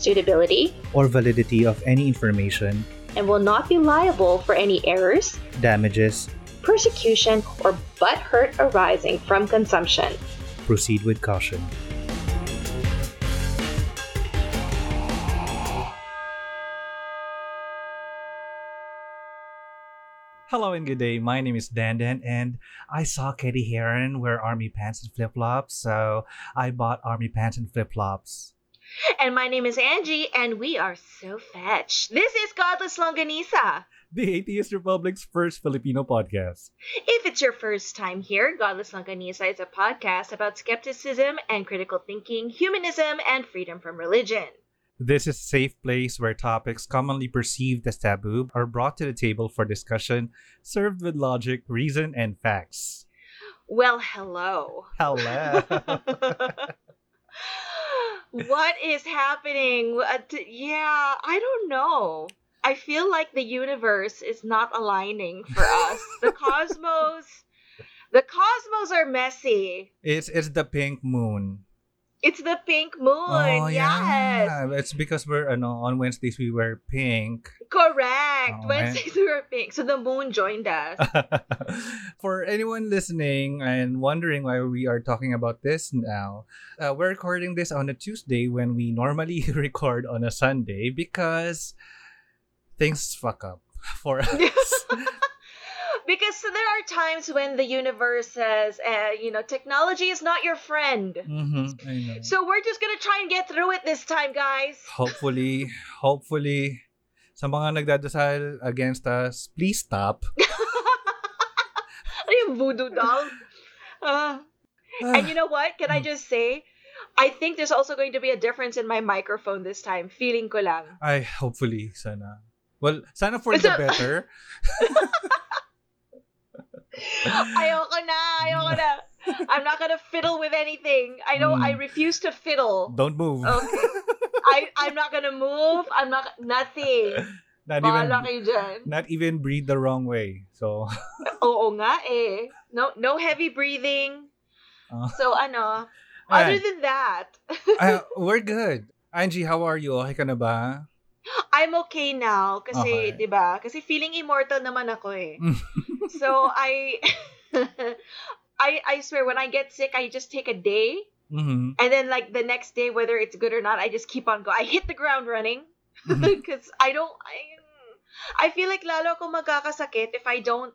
suitability, or validity of any information, and will not be liable for any errors, damages, persecution, or butt hurt arising from consumption. proceed with caution. Hello and good day. My name is Dandan, and I saw Cady Heron wear army pants and flip flops, so I bought army pants and flip flops. And my name is Angie, and we are so fetch. This is Godless Longganisa. The Atheist Republic's first Filipino podcast. If it's your first time here, Godless Longganisa is a podcast about skepticism and critical thinking, humanism, and freedom from religion. This is a safe place where topics commonly perceived as taboo are brought to the table for discussion, served with logic, reason, and facts. Well, hello. Hello. what is happening? Uh, yeah, I don't know. I feel like the universe is not aligning for us. the cosmos, the cosmos are messy. it's it's the pink moon. It's the pink moon. oh yes. yeah, it's because we're ano, on Wednesdays we wear pink. Correct. Oh, Wednesdays we were pink. So the moon joined us. For anyone listening and wondering why we are talking about this now, uh, we're recording this on a Tuesday when we normally record on a Sunday because things fuck up for us. Because there are times when the universe says, uh, you know, technology is not your friend. mm-hmm, I. So we're just gonna try and get through it this time, guys. hopefully, hopefully, sa mga nagdadasal against us, please stop. ano yung voodoo doll? Uh, and you know what? Can I just say, I think there's also going to be a difference in my microphone this time. Feeling ko lang. Ay, hopefully, sana. Well, sana for It's the better. ayoko na, ayoko na. I'm not gonna fiddle with anything. I know Mm. I refuse to fiddle. Don't move. Okay. I I'm not gonna move. I'm not nothing. not even Bahala not even breathe the wrong way. So, Oo nga eh. No no heavy breathing. uh, So ano, other than that, Ah, we're good. Angie, how are you? Okay ka na ba? I'm okay now kasi Okay. 'di ba? Kasi feeling immortal naman ako eh. So I I I swear when I get sick, I just take a day Mhm. and then like the next day whether it's good or not, I just keep on go. I hit the ground running because I don't I I feel like lalo ako magkakasakit if I don't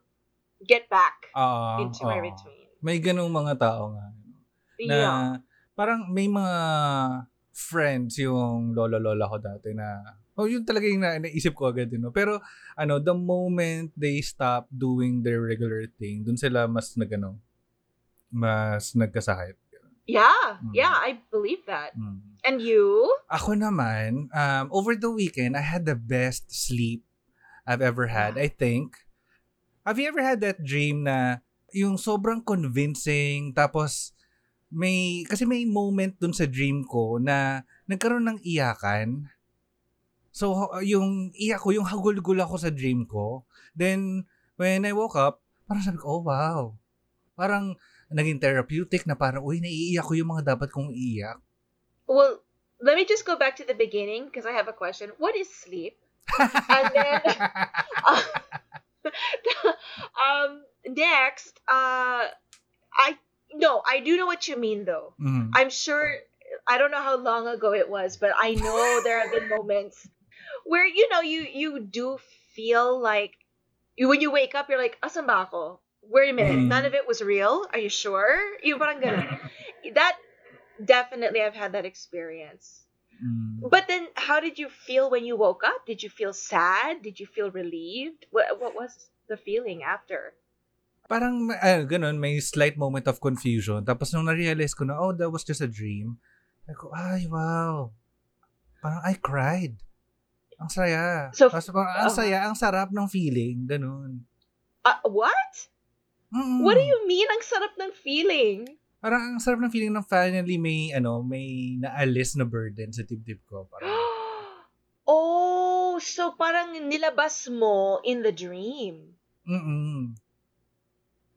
get back Ah, into my oo. routine. May ganung mga tao nga. Na Yeah. parang may mga friends yung lolo-lola ko dati na Oh, yun talaga yung na, naisip ko agad, no? Pero, ano, the moment they stop doing their regular thing, dun sila mas nagano, mas nagkasakit. Yeah, Mm. yeah, I believe that. Mm. And you? Ako naman, um, over the weekend, I had the best sleep I've ever had, I think. Have you ever had that dream na yung sobrang convincing, tapos may, kasi may moment dun sa dream ko na nagkaroon ng iyakan. So, uh, yung iyak ko, yung hagulgul ako sa dream ko. Then, when I woke up, parang sabi ko, oh wow. Parang naging therapeutic na parang, uy, naiiyak ko yung mga dapat kong iiyak. Well, let me just go back to the beginning because I have a question. What is sleep? And then um next, uh I no, I do know what you mean though. Mhm. I'm sure I don't know how long ago it was, but I know there have been moments where you know you you do feel like you when you wake up you're like asan ba ako? Wait a minute, Mm. none of it was real. Are you sure? You parang ganun. That definitely I've had that experience. Mm. But then how did you feel when you woke up? Did you feel sad? Did you feel relieved? What what was the feeling after? Parang, ah, ganun, may slight moment of confusion. Tapos nung na-realize ko na, oh, that was just a dream. Sabi ko, ay, wow. Parang I cried. Ang saya. So, Tapos parang ang uh, saya, ang sarap ng feeling. Ganun. Uh, what? Mm. What do you mean ang sarap ng feeling? Parang ang sarap ng feeling ng finally may, ano, may naalis na burden sa dibdib ko. Parang, oh, so parang nilabas mo in the dream. mm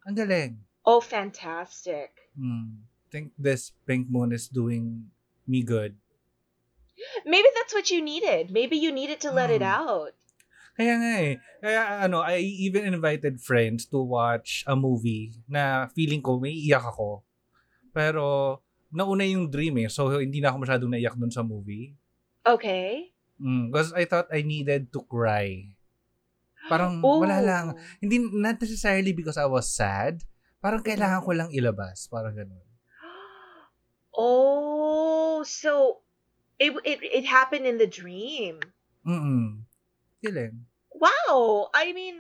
Ang galing. Oh, fantastic. Mm. think this pink moon is doing me good. Maybe that's what you needed. Maybe you needed to let it Mm. out. Kaya nga eh. Kaya ano, I even invited friends to watch a movie na feeling ko may iyak ako. Pero nauna yung dream eh. So hindi na ako masyadong naiyak dun sa movie. Okay. Mm, because I thought I needed to cry. Parang wala lang. Hindi not necessarily because I was sad. Parang kailangan ko lang ilabas. Parang ganun. Oh, so it it it happened in the dream. Mm-mm. Feeling. Wow. I mean,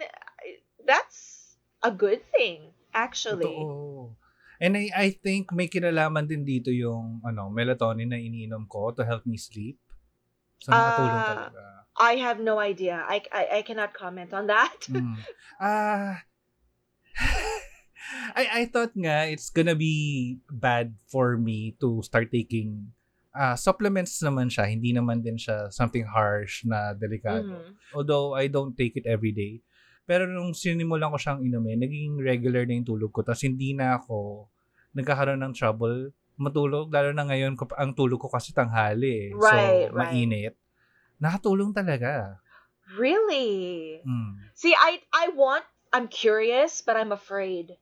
that's a good thing, actually. Totoo. And I, I think may kinalaman din dito yung ano, melatonin na iniinom ko to help me sleep. So nakatulong Ah. talaga. I have no idea. I, I, I cannot comment on that. Mm. Ah. I I thought nga it's gonna be bad for me to start taking ah supplements naman siya, hindi naman din siya something harsh na delikado. Mhm. Although I don't take it every day. Pero nung sinimulan ko siyang inumin, naging regular na yung tulog ko. Tapos hindi na ako nagkakaroon ng trouble matulog. Lalo na ngayon, ang tulog ko kasi tanghali eh. Right, so, right. mainit. Nakatulong talaga. Really? Mm. See, I I want I'm curious, but I'm afraid.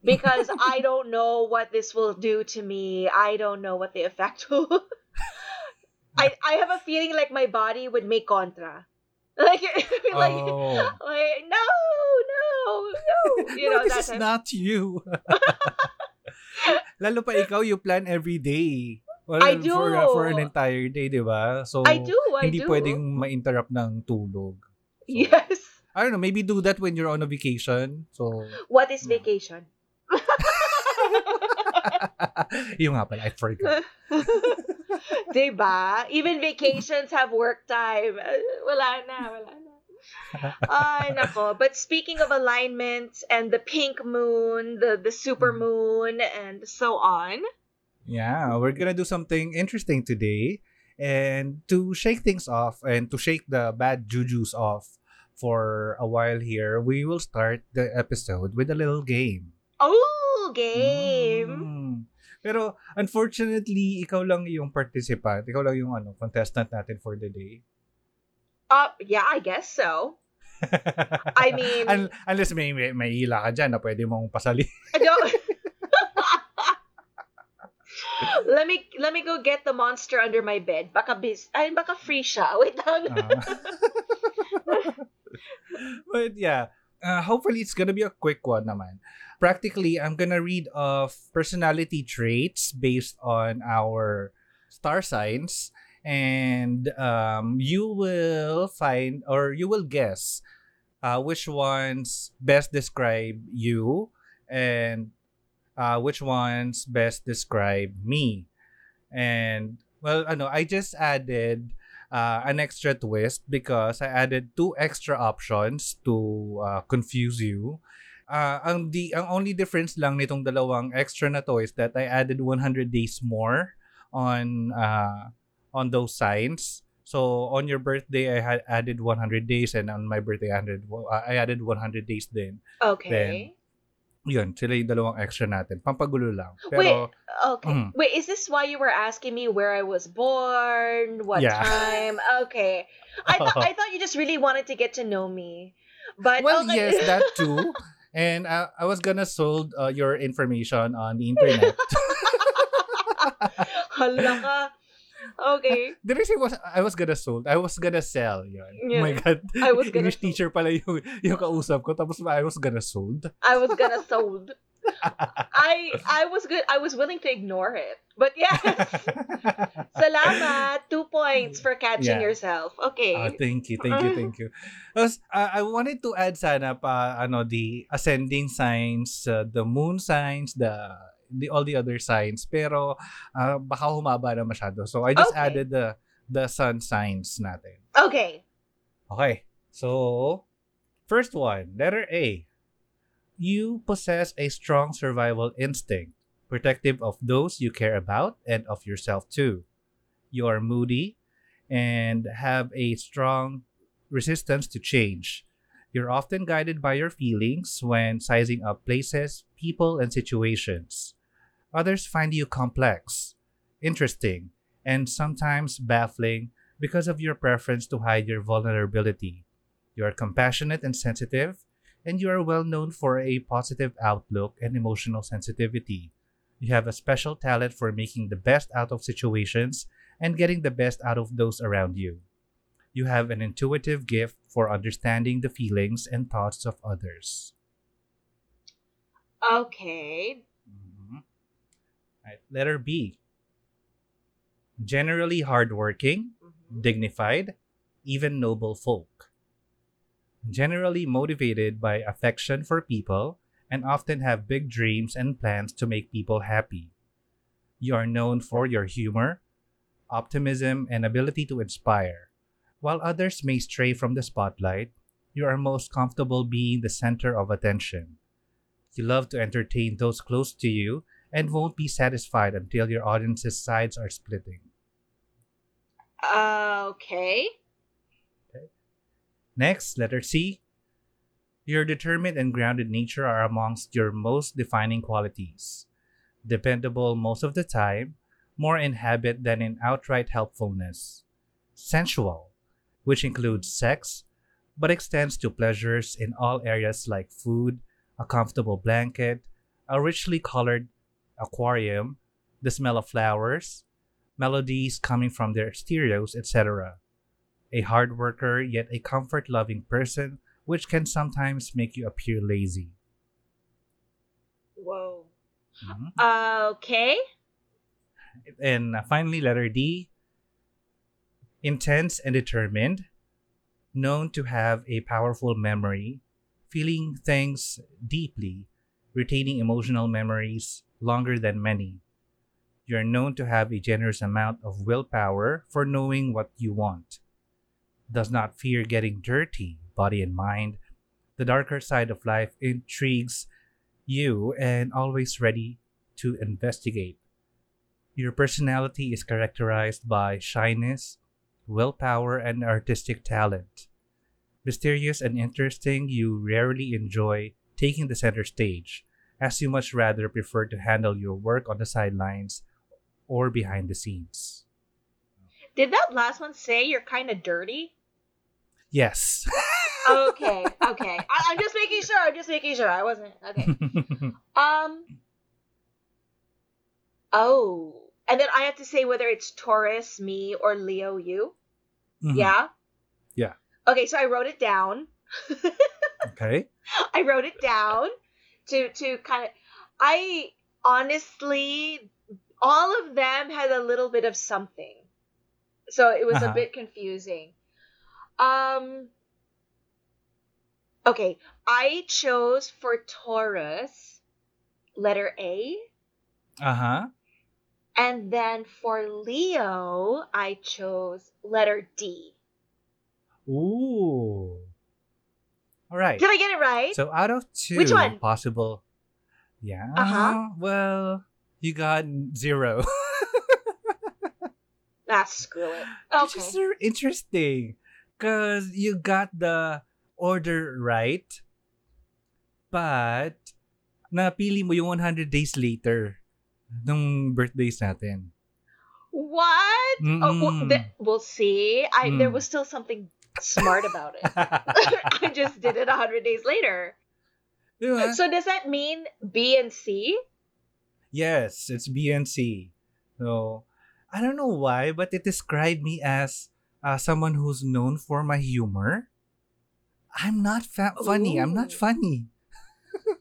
Because I don't know what this will do to me. I don't know what the effect will I I have a feeling like my body would make contra. Like like oh. like no, no, no. You know, no, this that's is not you. Lalo pa ikaw, you plan every day. Well, I do. For, uh, for an entire day, di ba? So, I do, I hindi do. pwedeng ma-interrupt ng tulog. So, Yes. I don't know, maybe do that when you're on a vacation. So, What is Yeah. vacation? yung nga pala, I forgot. diba? Even vacations have work time. Uh, Wala na, wala na. Ay, nako. But speaking of alignments and the pink moon, the, the super Mm. moon, and so on. Yeah, we're gonna do something interesting today. And to shake things off and to shake the bad jujus off for a while here, we will start the episode with a little game. Oh, game. Mm. Pero unfortunately, ikaw lang yung participant. Ikaw lang yung ano, contestant natin for the day. Uh, yeah, I guess so. I mean- Un- unless may, may, may hila ka dyan na pwede mong pasali. Let me let me go get the monster under my bed. Baka bis ay baka free siya. Wait lang. Ah. but yeah, uh, hopefully it's gonna be a quick one naman. Practically, I'm gonna read off personality traits based on our star signs, and um, you will find or you will guess uh, which ones best describe you and uh, which ones best describe me. And well, I know I just added uh, an extra twist because I added two extra options to uh, confuse you. Uh, ang the ang only difference lang nitong dalawang extra na to is that I added 100 days more on uh, on those signs. So on your birthday I had added 100 days and on my birthday I added I added 100 days din. Okay. Yun, sila yung dalawang extra natin. Pampagulo lang. Wait, Pero Okay. Mhm. Wait, is this why you were asking me where I was born, what Yeah. time? Okay. I thought I thought you just really wanted to get to know me. But well, okay. yes, that too. And uh, I was gonna sold uh, your information on the internet. Hala ka. Okay. Did I say was I was gonna sold? I was gonna sell. Yun. Oh Yeah. my God. I was gonna English teacher pala yung, yung kausap ko. Tapos I was gonna sold. I was gonna sold. I I was good. I was willing to ignore it. But yes. Salamat. Two points for catching Yeah. yourself. Okay. Ah, thank you, thank you, thank you. Tapos, uh, I wanted to add sana pa ano the ascending signs, uh, the moon signs, the the all the other signs pero uh, baka humaba na masyado. So I just Okay. added the the sun signs natin. Okay. Okay. So, first one, letter A. You possess a strong survival instinct, protective of those you care about and of yourself too. You are moody and have a strong resistance to change. You're often guided by your feelings when sizing up places, people, and situations. Others find you complex, interesting, and sometimes baffling because of your preference to hide your vulnerability. You are compassionate and sensitive, and you are well known for a positive outlook and emotional sensitivity. You have a special talent for making the best out of situations and getting the best out of those around you. You have an intuitive gift for understanding the feelings and thoughts of others. Okay. Right. Letter B. Generally hardworking, Mhm. dignified, even noble folk. Generally motivated by affection for people and often have big dreams and plans to make people happy. You are known for your humor, optimism, and ability to inspire. While others may stray from the spotlight, you are most comfortable being the center of attention. You love to entertain those close to you and won't be satisfied until your audience's sides are splitting. Ah, okay. Next, letter C. Your determined and grounded nature are amongst your most defining qualities. Dependable most of the time, more in habit than in outright helpfulness. Sensual, which includes sex, but extends to pleasures in all areas like food, a comfortable blanket, a richly colored aquarium, the smell of flowers, melodies coming from their stereos, etc a hard worker yet a comfort loving person, which can sometimes make you appear lazy. Whoa. Mhm. Okay. And uh, finally, letter D intense and determined, known to have a powerful memory, feeling things deeply, retaining emotional memories longer than many. You're known to have a generous amount of willpower for knowing what you want. Does not fear getting dirty, body and mind. The darker side of life intrigues you and always ready to investigate. Your personality is characterized by shyness, willpower, and artistic talent. Mysterious and interesting, you rarely enjoy taking the center stage, as you much rather prefer to handle your work on the sidelines or behind the scenes. Did that last one say you're kind of dirty? Yes. Okay. Okay. I, I'm just making sure. I'm just making sure. I wasn't. Okay. Um. Oh. And then I have to say whether it's Taurus, me, or Leo, you. Mhm. Yeah? Yeah. Okay, so I wrote it down. Okay. I wrote it down to to kind of I honestly all of them had a little bit of something. So it was a Uh-huh. bit confusing. Um Okay, I chose for Taurus letter A Uh huh. and then for Leo I chose letter D. Ooh. All right. Did I get it right? So out of two Which one? possible, yeah. Uh-huh. Well, you got zero. ah, screw it. Which Okay. is interesting, cause you got the order right, but napili mo yung 100 days later nung birthdays natin. What? Oh, well, th- we'll see. I there Mm. was still something smart about it. I just did it a hundred days later. So does that mean B and C? Yes, it's BNC. So, I don't know why, but it described me as uh, someone who's known for my humor. I'm not fa- funny. I'm not funny.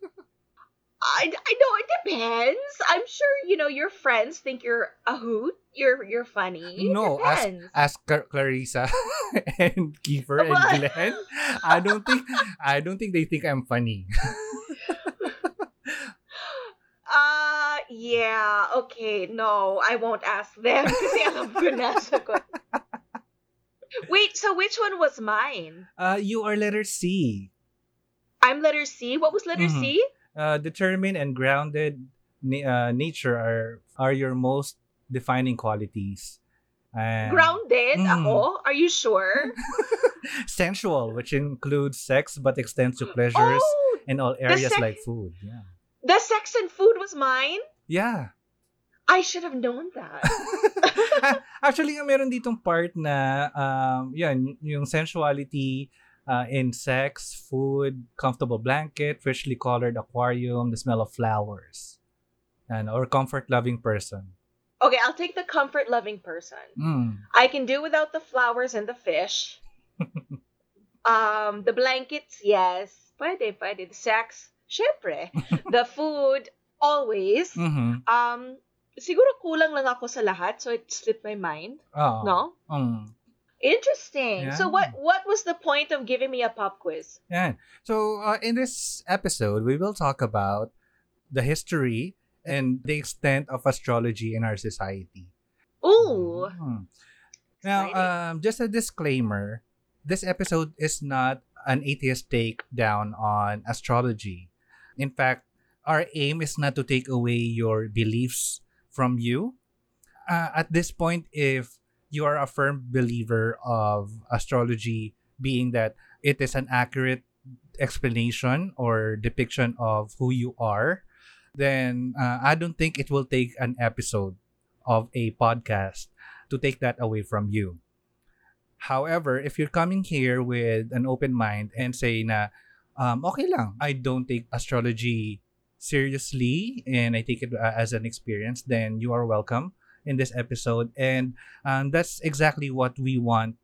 I, I know it depends. I'm sure you know your friends think you're a hoot. You're you're funny. No, as depends. as Clarissa and Kiefer and? Glenn, I don't think I don't think they think I'm funny. Uh yeah, okay, no, I won't ask them kasi alam ko na sagot. Wait, so which one was mine? Uh, you are letter C. I'm letter C. What was letter Mhm. C? Uh, determined and grounded uh, nature are are your most defining qualities. And Grounded. Mm. Ako? Are you sure? sensual, which includes sex but extends to pleasures Oh, in all areas like food. Yeah. the sex and food was mine? Yeah. I should have known that. Actually, nga meron ditong part na, um, yan, yung sensuality uh, in sex, food, comfortable blanket, freshly colored aquarium, the smell of flowers, and or comfort-loving person. okay, I'll take the comfort loving person. Mm. I can do without the flowers and the fish. um, the blankets, yes. Pwede, pwede. The sex, syempre. the food, always. Mm-hmm. Um, siguro kulang lang ako sa lahat, so it slipped my mind. Oh. No? Mm. Interesting. So what what was the point of giving me a pop quiz? Yeah. So, uh, in this episode, we will talk about the history and the extent of astrology in our society. Ooh. Mhm. Now, um, just a disclaimer: this episode is not an atheist take down on astrology. In fact, our aim is not to take away your beliefs from you. Uh, at this point, if you are a firm believer of astrology, being that it is an accurate explanation or depiction of who you are, then uh, I don't think it will take an episode of a podcast to take that away from you. However, if you're coming here with an open mind and say na, um, okay lang, I don't take astrology seriously and I take it uh, as an experience, then you are welcome in this episode. And um, that's exactly what we want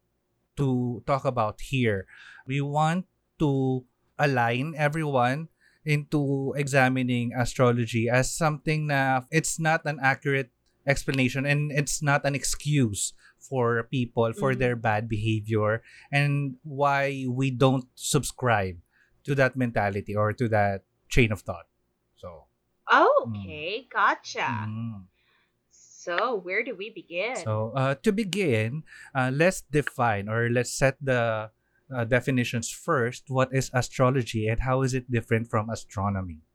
to talk about here. We want to align everyone into examining astrology as something na it's not an accurate explanation and it's not an excuse for people for Mhm. their bad behavior and why we don't subscribe to that mentality or to that chain of thought. So, Okay, gotcha. mm. So where do we begin? So, uh, to begin, uh, let's define or let's set the uh, definitions first. What is astrology and how is it different from astronomy?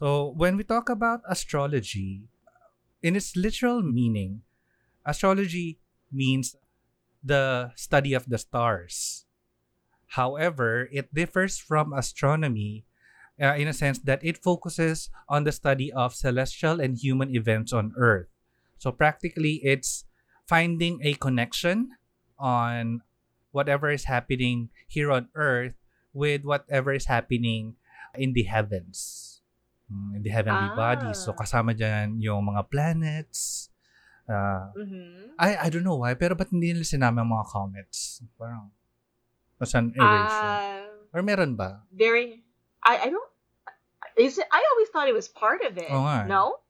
So, when we talk about astrology, in its literal meaning, astrology means the study of the stars. However, it differs from astronomy uh, in a sense that it focuses on the study of celestial and human events on Earth. So practically, it's finding a connection on whatever is happening here on Earth with whatever is happening in the heavens, Mm, in the heavenly bodies. So Ah. kasama dyan yung mga planets. Uh, Mhm. I, I don't know why, pero ba't hindi nila sinama ang mga comets? Parang, as an erasure. Uh, Or meron ba? very. I I don't. Is it? I always thought it was part of it. Oo nga. No.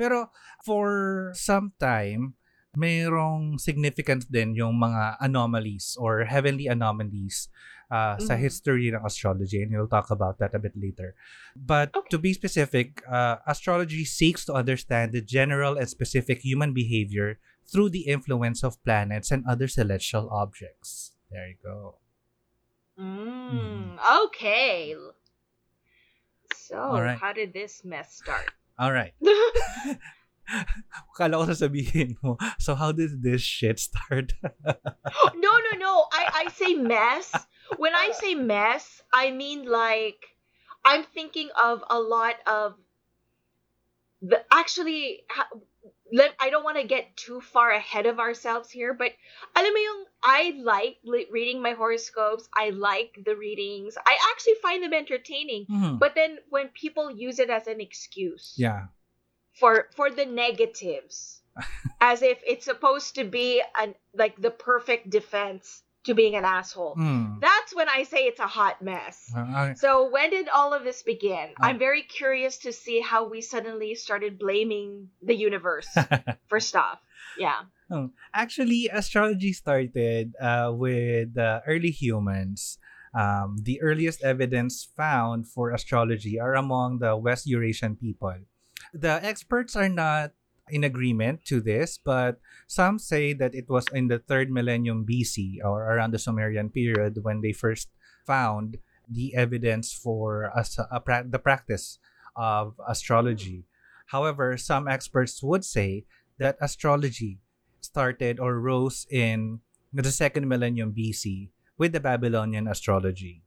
Pero for some time, mayroong significance din yung mga anomalies or heavenly anomalies uh, sa Mhm. history ng astrology and we'll talk about that a bit later. But Okay. to be specific, uh, astrology seeks to understand the general and specific human behavior through the influence of planets and other celestial objects. There you go. Mm, Okay. So Alright. how did this mess start? All right. Kala ko sasabihin mo, so how did this shit start? no, no, no. I I say mess. When I say mess, I mean like I'm thinking of a lot of the actually let I don't want to get too far ahead of ourselves here, but alam mo yung I like reading my horoscopes. I like the readings. I actually find them entertaining. Mhm. But then when people use it as an excuse yeah. for for the negatives as if it's supposed to be an like the perfect defense to being an asshole. Mm. That's when I say it's a hot mess. Uh, So when did all of this begin? I'm very curious to see how we suddenly started blaming the universe for stuff. Yeah. Actually, astrology started uh, with the early humans. Um, the earliest evidence found for astrology are among the West Eurasian people. The experts are not in agreement to this, but some say that it was in the third millennium BC or around the Sumerian period when they first found the evidence for as a, pra- the practice of astrology. However, some experts would say that astrology started or rose in the second millennium BC with the Babylonian astrology.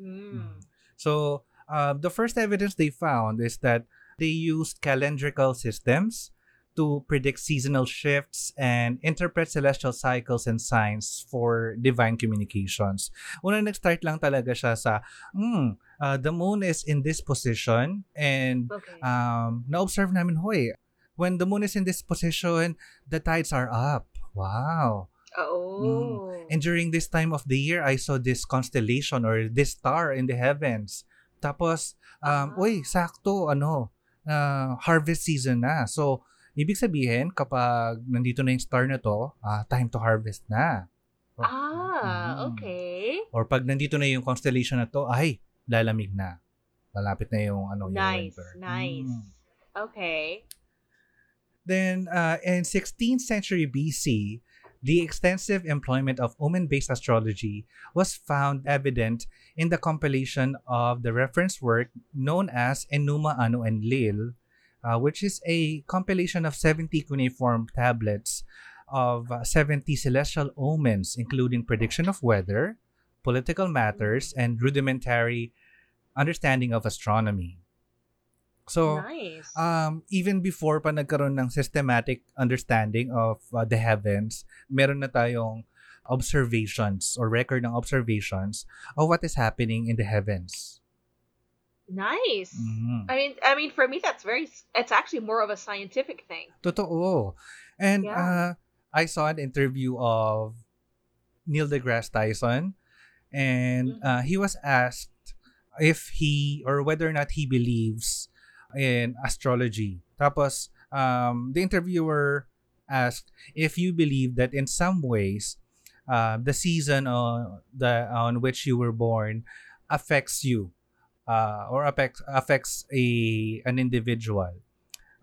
Mm. So, uh, the first evidence they found is that they used calendrical systems to predict seasonal shifts and interpret celestial cycles and signs for divine communications. Una nag-start lang talaga siya sa, hmm, uh, the moon is in this position and Okay. um, na-observe namin, hoy, when the moon is in this position, the tides are up. Wow. oh. And during this time of the year, I saw this constellation or this star in the heavens. Tapos, um, Ah. uy, sakto, ano, uh, harvest season na. So, ibig sabihin, kapag nandito na yung star na to, ah, time to harvest na. ah, Mm. okay. Or pag nandito na yung constellation na to, ay, lalamig na. Malapit na yung, ano, yung Nice, winter. nice. Mm. Okay. Then, uh, in 16th century BC, the extensive employment of omen-based astrology was found evident in the compilation of the reference work known as Enuma Anu Enlil, uh, which is a compilation of 70 cuneiform tablets of uh, 70 celestial omens, including prediction of weather, political matters, and rudimentary understanding of astronomy. So, nice. um, even before pa nagkaroon ng systematic understanding of uh, the heavens, meron na tayong observations or record ng observations of what is happening in the heavens. nice. Mhm. I mean, I mean, for me, that's very. It's actually more of a scientific thing. Totoo. And Yeah. uh, I saw an interview of Neil deGrasse Tyson and Mhm. uh, he was asked if he or whether or not he believes in astrology. Tapos um, the interviewer asked if you believe that in some ways uh, the season on the on which you were born affects you uh, or affects affects a an individual.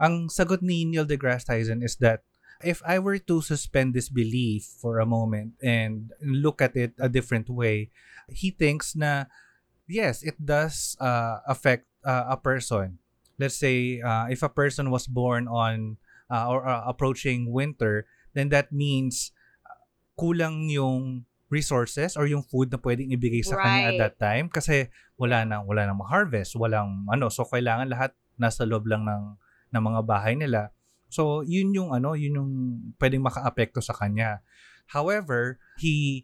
Ang sagot ni Neil deGrasse Tyson is that if I were to suspend this belief for a moment and look at it a different way, he thinks na yes, it does uh, affect uh, a person. Let's say uh, if a person was born on uh, or uh, approaching winter, then that means uh, kulang yung resources or yung food na pwedeng ibigay sa kanya at Right. that time kasi wala nang wala nang ma-harvest, walang ano, so kailangan lahat nasa loob lang ng ng mga bahay nila. So, yun yung ano, yun yung pwedeng makaapekto sa kanya. However, he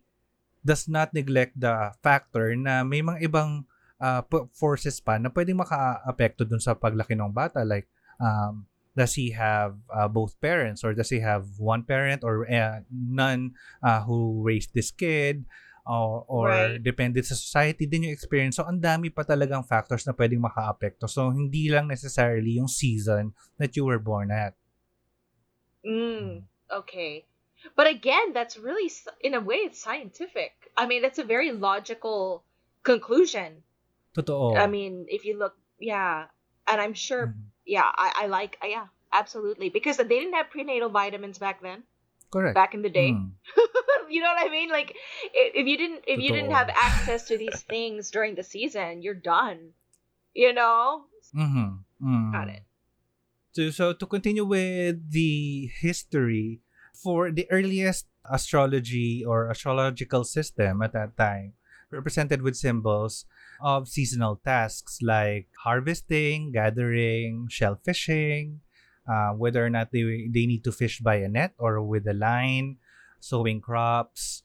does not neglect the factor na may mga ibang uh, forces pa na pwedeng makaapekto dun sa paglaki ng bata. Like, um, does he have uh, both parents or does he have one parent or uh, none uh, who raised this kid or, or Right. dependent sa society din yung experience. So, ang dami pa talagang factors na pwedeng makaapekto. So, hindi lang necessarily yung season that you were born at. Mm, okay. But again, that's really, in a way, it's scientific. I mean, that's a very logical conclusion. Totoo. I mean, if you look, yeah, and I'm sure, Mhm. yeah, I, I like, uh, yeah, absolutely, because they didn't have prenatal vitamins back then, Correct. back in the day. Mm. you know what I mean? Like, if you didn't, if you didn't have access to these things during the season, you're done. You know? Mhm. Mm. Got it. So, so to continue with the history, for the earliest astrology or astrological system at that time, represented with symbols of seasonal tasks like harvesting, gathering, shell fishing, uh, whether or not they, they need to fish by a net or with a line, sowing crops,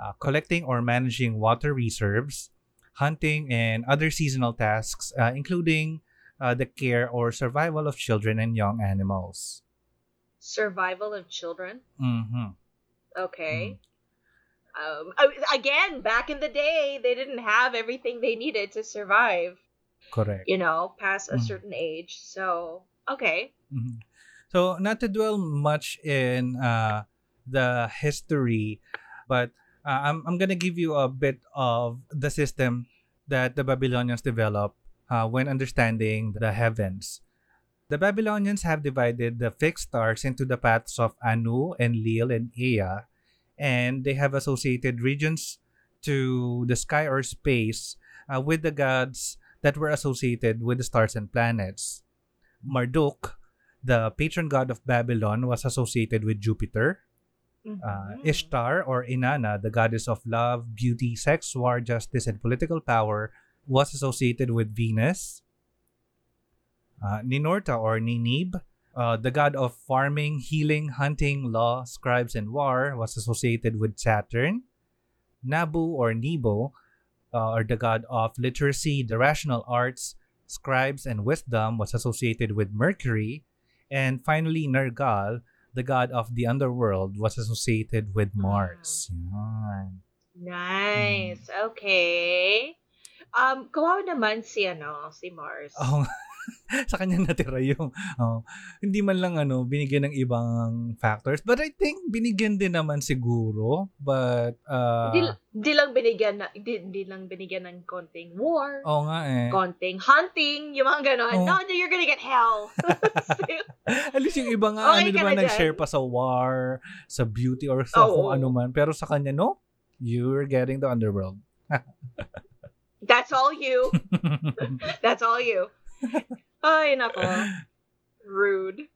uh, collecting or managing water reserves, hunting, and other seasonal tasks, uh, including uh, the care or survival of children and young animals. Survival of children. Mm-hmm. Okay. Um, again, back in the day, they didn't have everything they needed to survive. Correct. You know, past a Mm. certain age. So, okay. Mhm. So, not to dwell much in uh, the history, but uh, I'm, I'm going to give you a bit of the system that the Babylonians developed uh, when understanding the heavens. The Babylonians have divided the fixed stars into the paths of Anu, Enlil, and Ea, and they have associated regions to the sky or space uh, with the gods that were associated with the stars and planets. Marduk, the patron god of Babylon, was associated with Jupiter. Uh, Mhm. Ishtar or Inanna, the goddess of love, beauty, sex, war, justice, and political power, was associated with Venus. Uh, Ninurta or Ninib, uh, the god of farming, healing, hunting, law, scribes, and war, was associated with Saturn. Nabu or Nebo, uh, or the god of literacy, the rational arts, scribes, and wisdom, was associated with Mercury. And finally, Nergal, the god of the underworld, was associated with Mars. Yan. Nice. Mm. Okay. Um, kawawa naman si, ano, si Mars. Oh, sa kanya natira yung oh, hindi man lang ano binigyan ng ibang factors but I think binigyan din naman siguro but uh Di, di lang binigyan na, di, di lang binigyan ng konting war, oh nga eh konting hunting, yung mga ganon. Oh. No, you're gonna get hell. at least yung iba nga ano Okay ka diba na nag-share pa sa war sa beauty or sa Oo. kung ano man pero sa kanya no you're getting the underworld That's all you. That's all you. Ay, nako. Rude.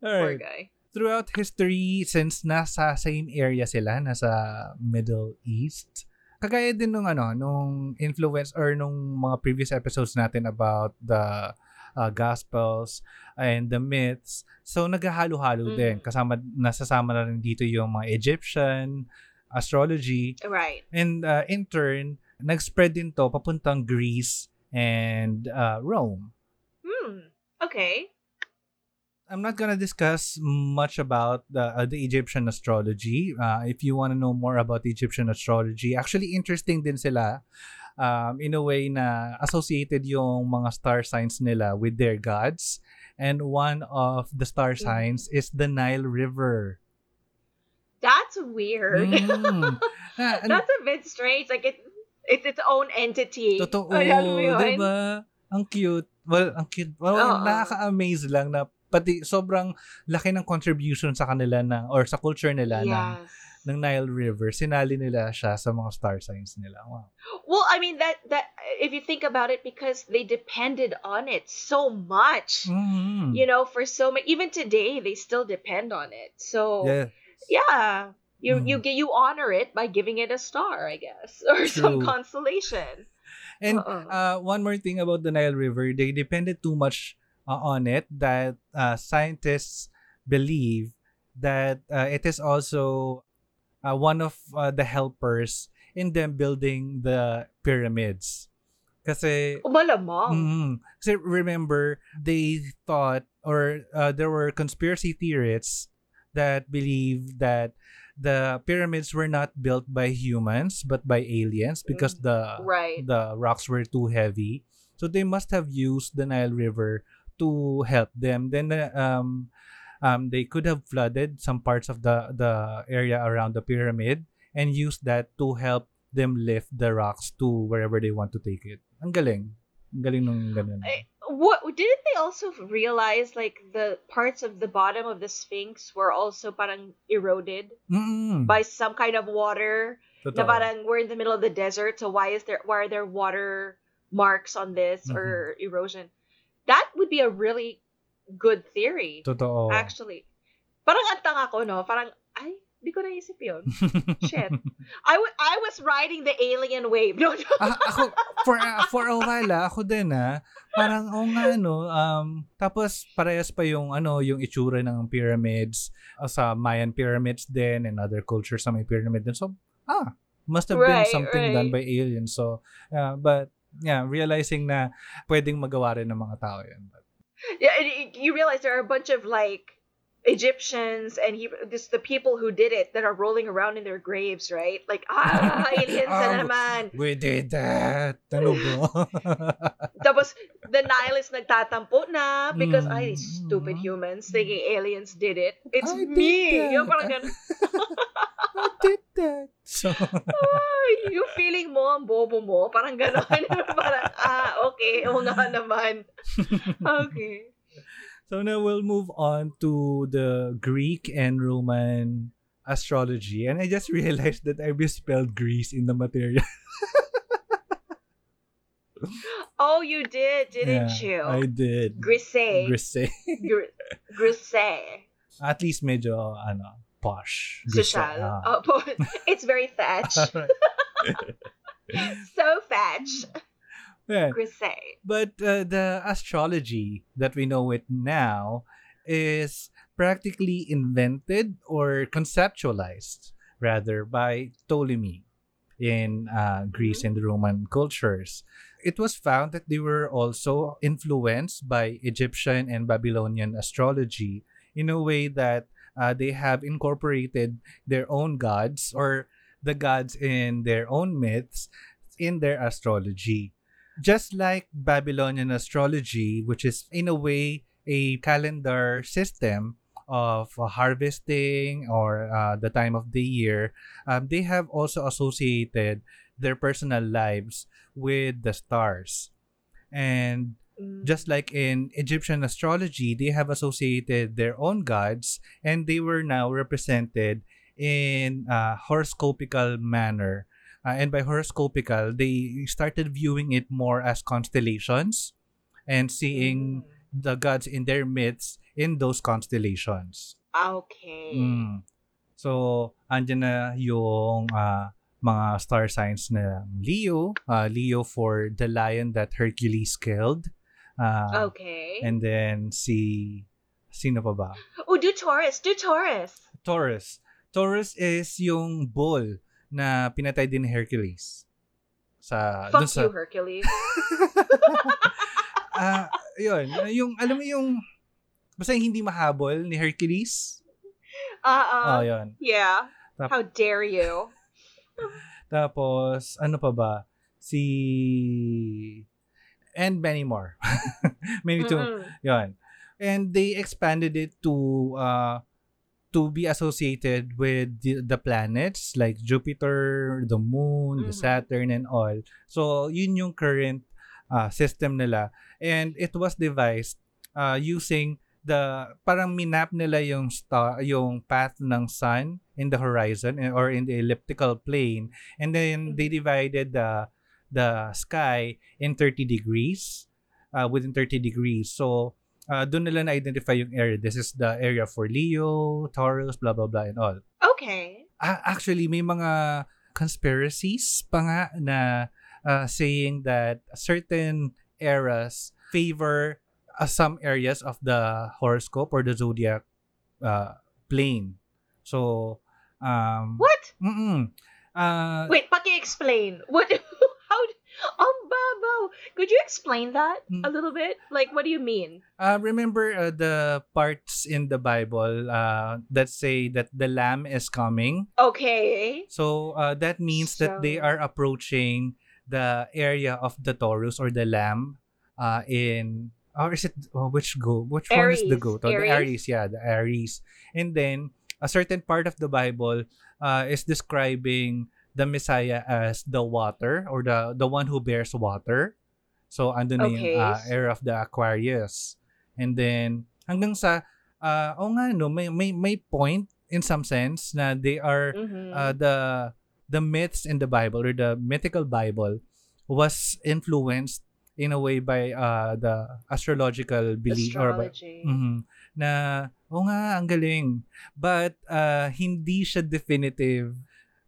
Poor Alright. guy. throughout history, since nasa same area sila, nasa Middle East, kagaya din nung ano, nung influence or nung mga previous episodes natin about the uh, Gospels and the myths. So, naghahalo-halo Mm. din. Kasama, nasasama na rin dito yung mga Egyptian, astrology, Right. and uh, in turn, nag-spread din to papuntang Greece and uh, Rome. Hmm. Okay. I'm not gonna discuss much about the uh, the Egyptian astrology. Uh, if you want to know more about Egyptian astrology, actually interesting din sila. Um, in a way na associated yung mga star signs nila with their gods. And one of the star signs is the Nile River. That's weird. Mm. That's a bit strange. Like it, it's its own entity. Totoo, Ay, alam yun? diba? Ang cute. Well, ang cute. Well, Oo. nakaka-amaze lang na pati sobrang laki ng contribution sa kanila na or sa culture nila ng, Yes. ng Nile River. Sinali nila siya sa mga star signs nila. Wow. Well, I mean that that if you think about it, because they depended on it so much. Mhm. You know, for so many, even today, they still depend on it. So Yeah. yeah, you Mm. you get you honor it by giving it a star, I guess, or some True. consolation. And uh, one more thing about the Nile River, they depended too much uh, on it that uh, scientists believe that uh, it is also uh, one of uh, the helpers in them building the pyramids. Kasi malamang. Mhm. Kasi remember, they thought or uh, there were conspiracy theorists that believe that the pyramids were not built by humans but by aliens because the Right. the rocks were too heavy. So they must have used the Nile River to help them. Then uh, um um they could have flooded some parts of the the area around the pyramid and used that to help them lift the rocks to wherever they want to take it. Ang galing. Ang galing nung ganun. Eh, What didn't they also realize like the parts of the bottom of the Sphinx were also parang eroded Mm-mm. by some kind of water? Totoo. Na parang we're in the middle of the desert, so why is there why are there water marks on this or Mm-hmm. erosion? That would be a really good theory, Totoo. actually. Parang ang tanga ko, no? Parang, di ko naisip yun. Shit. I, w- I was riding the alien wave. No, no. Ah, ako, for, ah, for a while, ah, ako din, ah, parang, oh nga, ano, um, tapos, parehas pa yung, ano, yung itsura ng pyramids, ah, sa Mayan pyramids din, and other cultures sa may pyramid din. So, ah, must have been Right, something done right. by aliens. So, yeah, but, yeah, realizing na pwedeng magawa rin ng mga tao yun. But, Yeah, you realize there are a bunch of like Egyptians and he, just the people who did it that are rolling around in their graves, right? Like, ah, aliens na Ah, naman. we did that. Ano ba? Tapos, the Nihilists nagtatampo na because, ay, Mm. stupid humans thinking aliens did it. It's I me. that. Yung parang ganun. I did that. So, Ay, yung feeling mo, ang bobo mo, parang gano'n. parang, ah, okay, oo nga naman. Okay. So now we'll move on to the Greek and Roman astrology. And I just realized that I misspelled Greece in the material. Oh, you did, didn't Yeah, you? I did. Grise. Gr- Grisey. At least medyo, ano, posh. Grise. Social. Ah. Oh, po- it's very fetch. So fetch. Yeah. But uh, the astrology that we know it now is practically invented or conceptualized rather by Ptolemy in uh, Greece and the Roman cultures. It was found that they were also influenced by Egyptian and Babylonian astrology in a way that uh, they have incorporated their own gods or the gods in their own myths in their astrology. Just like Babylonian astrology, which is in a way a calendar system of uh, harvesting or uh, the time of the year, um, they have also associated their personal lives with the stars. And Mm. just like in Egyptian astrology, they have associated their own gods and they were now represented in a horoscopical manner. Uh, and by horoscopical, they started viewing it more as constellations and seeing Mm. the gods in their myths in those constellations. Okay. Mm. So, andyan na yung ah, mga star signs na Leo. ah, Leo for the lion that Hercules killed. Ah, Okay. And then si... Sino pa ba? oh, do Taurus. Do Taurus. Taurus. Taurus is yung bull na pinatay din ni Hercules. Sa, Fuck dun sa, you, Hercules. Ah, yun. Yung, alam mo yung, basta yung hindi mahabol ni Hercules. Uh-uh. Oh, yun. yeah. Tap- How dare you? Tapos, ano pa ba? Si... And many more. many too. Mm-mm. Yun. And they expanded it to uh, to be associated with the, the planets like Jupiter, the moon, the Mhm. Saturn, and all. So, yun yung current uh, system nila. And it was devised uh, using the parang minap nila yung star yung path ng sun in the horizon eh, or in the elliptical plane and then they divided the the sky in 30 degrees uh, within 30 degrees so uh, doon nila na-identify yung area this is the area for Leo Taurus blah blah blah and all Okay. Ah, actually may mga conspiracies pa nga na uh, saying that certain eras favor uh, some areas of the horoscope or the zodiac uh, plane. So, um, What? Mm-mm. Uh, Wait, paki-explain. What? How? Could you explain that Hmm. a little bit? Like, what do you mean? uh, remember uh, the parts in the Bible uh, that say that the Lamb is coming. Okay. So uh, that means that they are approaching the area of the Taurus or the Lamb uh, in or is it oh, which goat? which one is the goat? Oh, the Aries. Aries, yeah, the Aries. And then a certain part of the Bible uh, is describing the Messiah as the water or the the one who bears water. So ando na yung uh, era of the Aquarius. And then hanggang sa uh, oh nga no may may may point in some sense na they are Mhm. uh, the the myths in the Bible or the mythical Bible was influenced in a way by uh, the astrological belief or by, Astrology. Mhm. na oh nga ang galing but uh, hindi siya definitive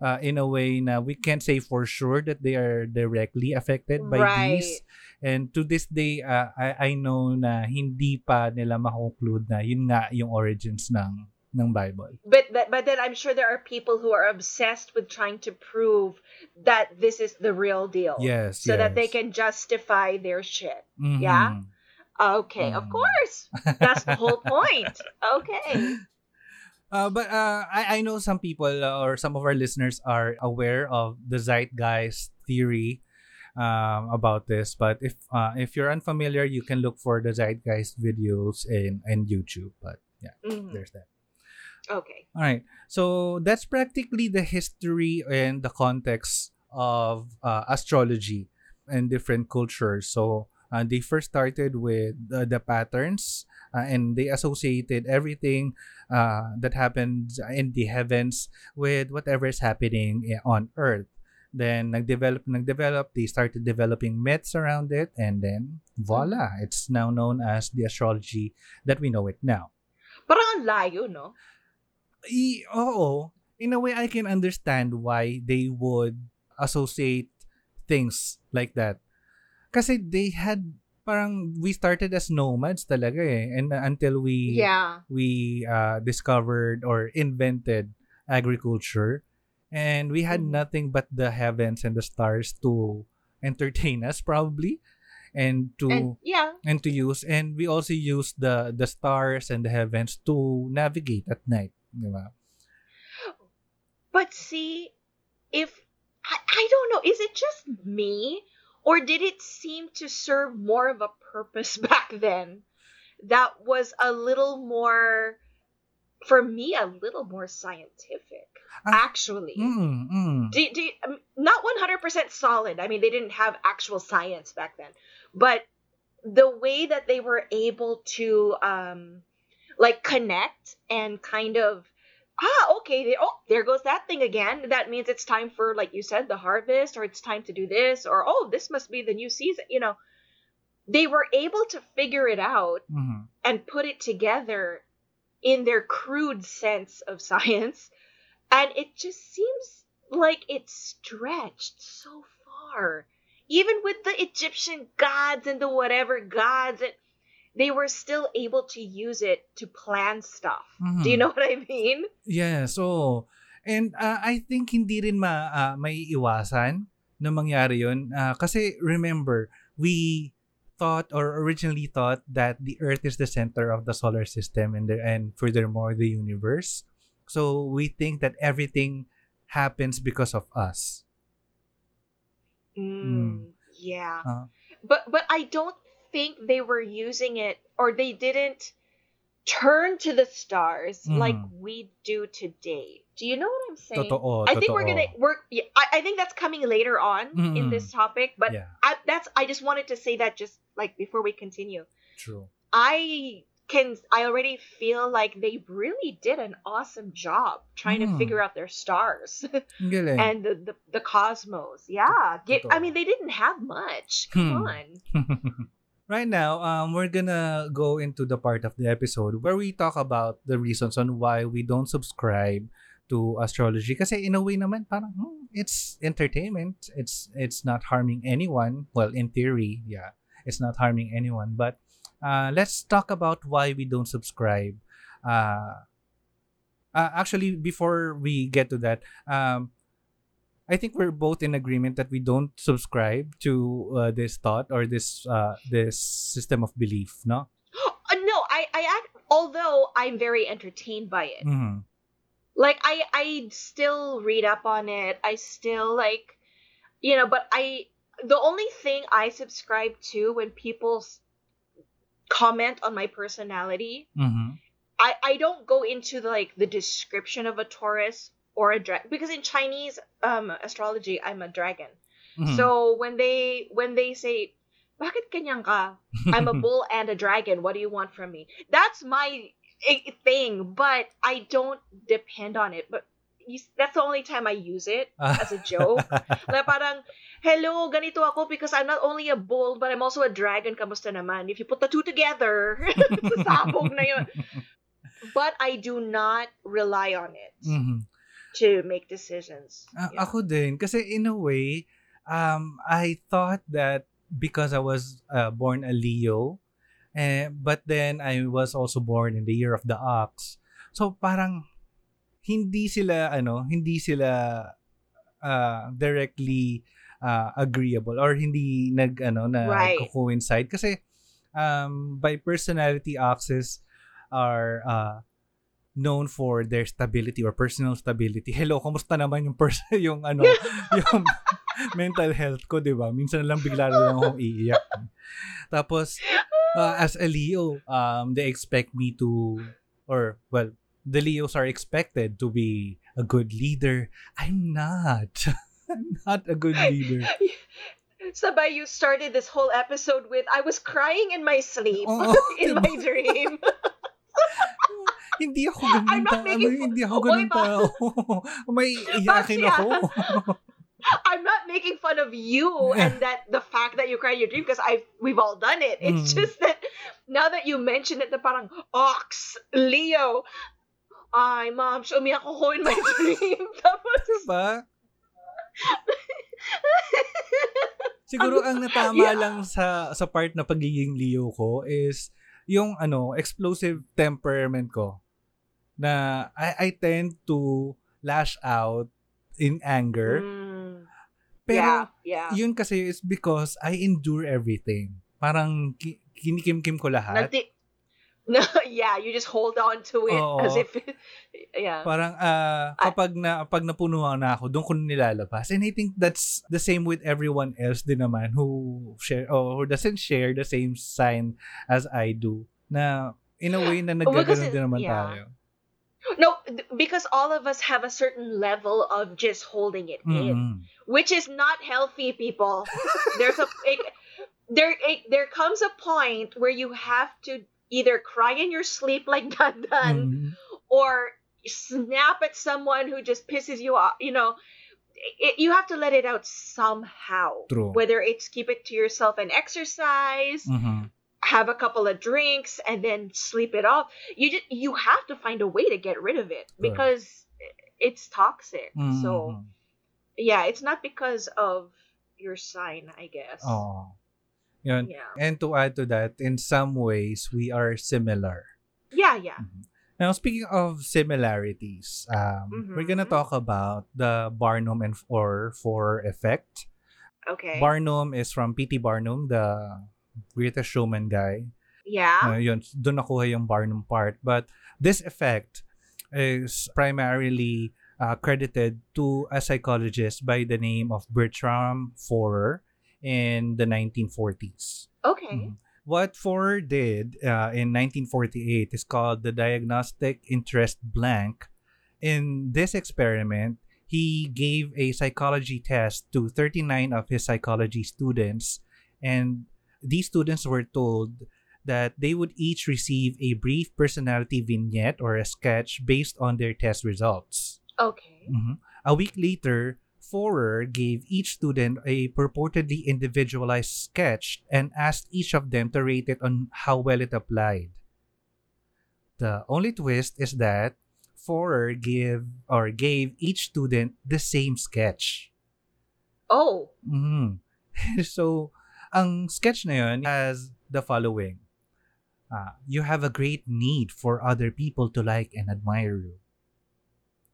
uh, in a way na we can't say for sure that they are directly affected by Right. these and to this day uh, I, I know na hindi pa nila makonclude na yun nga yung origins ng ng Bible But that, but then I'm sure there are people who are obsessed with trying to prove that this is the real deal. yes So that they can justify their shit. Mhm. yeah? Okay, of Mm. course. That's the whole point. Okay. Uh, but uh, I, I know some people uh, or some of our listeners are aware of the zeitgeist theory um, about this. But if uh, if you're unfamiliar, you can look for the zeitgeist videos in, in YouTube. But yeah, Mhm. there's that. Okay. All right. So that's practically the history and the context of uh, astrology and different cultures. So Uh, they first started with uh, the patterns uh, and they associated everything uh, that happens in the heavens with whatever is happening on earth. Then nagdevelop nagdevelop they started developing myths around it and then voila it's now known as the astrology that we know it now. Parang ang layo, no? I, oo. In a way, I can understand why they would associate things like that. Kasi they had, parang, we started as nomads talaga eh. And uh, until we, Yeah. we uh, discovered or invented agriculture. And we had Mhm. nothing but the heavens and the stars to entertain us probably. And to And yeah, and to use and we also use the the stars and the heavens to navigate at night di ba? But see, if I, I don't know, is it just me? Or did it seem to serve more of a purpose back then that was a little more, for me, a little more scientific, actually? mm, mm. Do, do, um, not 100% solid. I mean, they didn't have actual science back then. But the way that they were able to, um, like, connect and kind of ah, okay, they, oh, there goes that thing again. That means it's time for, like you said, the harvest, or it's time to do this, or oh, this must be the new season. You know, they were able to figure it out Mhm. and put it together in their crude sense of science. And it just seems like it stretched so far. Even with the Egyptian gods and the whatever gods, and they were still able to use it to plan stuff. Do you Mhm. know what I mean? Yes, oo. And uh, I think hindi rin ma, uh, may iwasan na mangyari yun. Uh, kasi remember, we thought or originally thought that the Earth is the center of the solar system and, the, and furthermore the universe. So we think that everything happens because of us. Mm, yeah. Uh. but but I don't think they were using it or they didn't turn to the stars like Mhm. we do today. Do you know what I'm saying? Totoo, I think we're gonna work. Yeah, I, I think that's coming later on in Mm. this topic. But yeah, I, that's I just wanted to say that just like before we continue. true. I can I already feel like they really did an awesome job trying to Mm. figure out their stars and the, the the cosmos. Yeah, Get, I mean they didn't have much. Come Hmm. on. right now, um, we're gonna go into the part of the episode where we talk about the reasons on why we don't subscribe to astrology. Kasi in a way naman, parang, hmm, it's entertainment. It's it's not harming anyone. Well, in theory, yeah, it's not harming anyone. But uh, let's talk about why we don't subscribe. Uh, uh, actually, before we get to that, um, I think we're both in agreement that we don't subscribe to uh, this thought or this uh, this system of belief, no? No, I, I act, although I'm very entertained by it. Mhm. Like I, I still read up on it. I still like, you know, but I, the only thing I subscribe to when people comment on my personality, Mhm. I, I don't go into the, like the description of a Taurus or a dragon because in Chinese um astrology I'm a dragon. Mhm. So when they when they say, "Bakit ka?" I'm a bull and a dragon. What do you want from me? That's my thing, but I don't depend on it. But you, that's the only time I use it as a joke. like parang, hello, ganito ako because I'm not only a bull, but I'm also a dragon. Kamusta naman? If you put the two together, sasabog na yun. But I do not rely on it Mhm. to make decisions. A- Yeah. Ako din kasi in a way um I thought that because I was uh, born a Leo eh, but then I was also born in the year of the ox. So parang hindi sila ano, hindi sila uh, directly uh, agreeable or hindi nag ano na Right. coincide kasi um by personality oxes are uh, known for their stability or personal stability. Hello, kumusta naman yung pers- yung ano, yung mental health ko, 'di ba? Minsan lang bigla na lang akong iiyak. Tapos uh, as a Leo, um they expect me to or well, the Leos are expected to be a good leader. I'm not. I'm not a good leader. Sabay, you started this whole episode with, I was crying in my sleep, Oo, in diba? my dream. hindi ako ganun I'm not tao. making- Hindi ako ganun tao. May iyakin ako. I'm not making fun of you and that the fact that you cry in your dream because I we've all done it. It's Mm. just that now that you mention it, the parang ox, Leo. Ay, mom, umiyak ako in my dream. Tapos, diba? Siguro ang natama Yeah. lang sa sa part na pagiging Leo ko is yung ano, explosive temperament ko. Na I, I tend to lash out in anger. Mm, Pero yeah, yeah. yun kasi is because I endure everything. Parang ki- kinikim-kim ko lahat. Nagti- no, yeah, you just hold on to it Oo. as if, yeah. Parang uh, kapag na pag napunuan na ako, doon ko nilalabas. And I think that's the same with everyone else din naman who share or who doesn't share the same sign as I do. Na in a way na it- din naman yeah. tayo. No, because all of us have a certain level of just holding it in. Mm. which is not healthy people there's a it, there it, there comes a point where you have to either cry in your sleep like Dandan Mm. or snap at someone who just pisses you off you know it, you have to let it out somehow True. whether it's keep it to yourself and exercise Mhm. have a couple of drinks and then sleep it off you just you have to find a way to get rid of it Right. because it's toxic so Mhm. yeah, it's not because of your sign, I guess. Oo. Yun. Yeah. And to add to that, in some ways, we are similar. Yeah, yeah. Now, speaking of similarities, um, we're gonna Mhm. talk about the Barnum and or Forer effect. Okay. Barnum is from P.T. Barnum, the greatest showman guy. yeah. Uh, yun, doon nakuha yung Barnum part. But this effect is primarily uh, credited to a psychologist by the name of Bertram Forer in the 1940s. okay. Mhm. What Forer did uh, in 1948 is called the diagnostic interest blank. In this experiment, he gave a psychology test to 39 of his psychology students, and these students were told that they would each receive a brief personality vignette or a sketch based on their test results. Okay. Mhm. A week later, Forer gave each student a purportedly individualized sketch and asked each of them to rate it on how well it applied. The only twist is that Forer give or gave each student the same sketch. Oh. Mm-hmm. so, ang sketch na yun has the following. Ah, you have a great need for other people to like and admire you.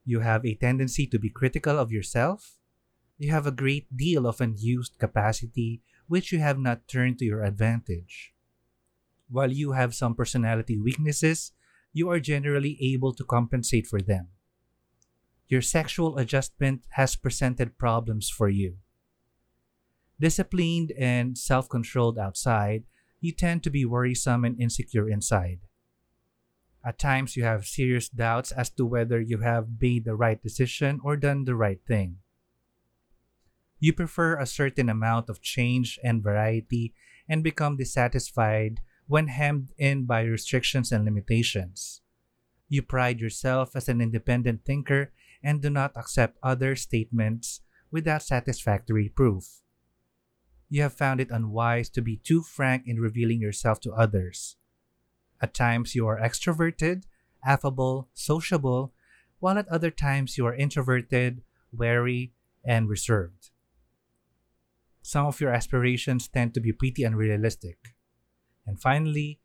You have a tendency to be critical of yourself. You have a great deal of unused capacity which you have not turned to your advantage. While you have some personality weaknesses, you are generally able to compensate for them. Your sexual adjustment has presented problems for you. Disciplined and self controlled outside, you tend to be worrisome and insecure inside. At times, you have serious doubts as to whether you have made the right decision or done the right thing. You prefer a certain amount of change and variety and become dissatisfied when hemmed in by restrictions and limitations. You pride yourself as an independent thinker and do not accept other statements without satisfactory proof. You have found it unwise to be too frank in revealing yourself to others. At times, you are extroverted, affable, sociable, while at other times, you are introverted, wary, and reserved. Some of your aspirations tend to be pretty unrealistic. And finally,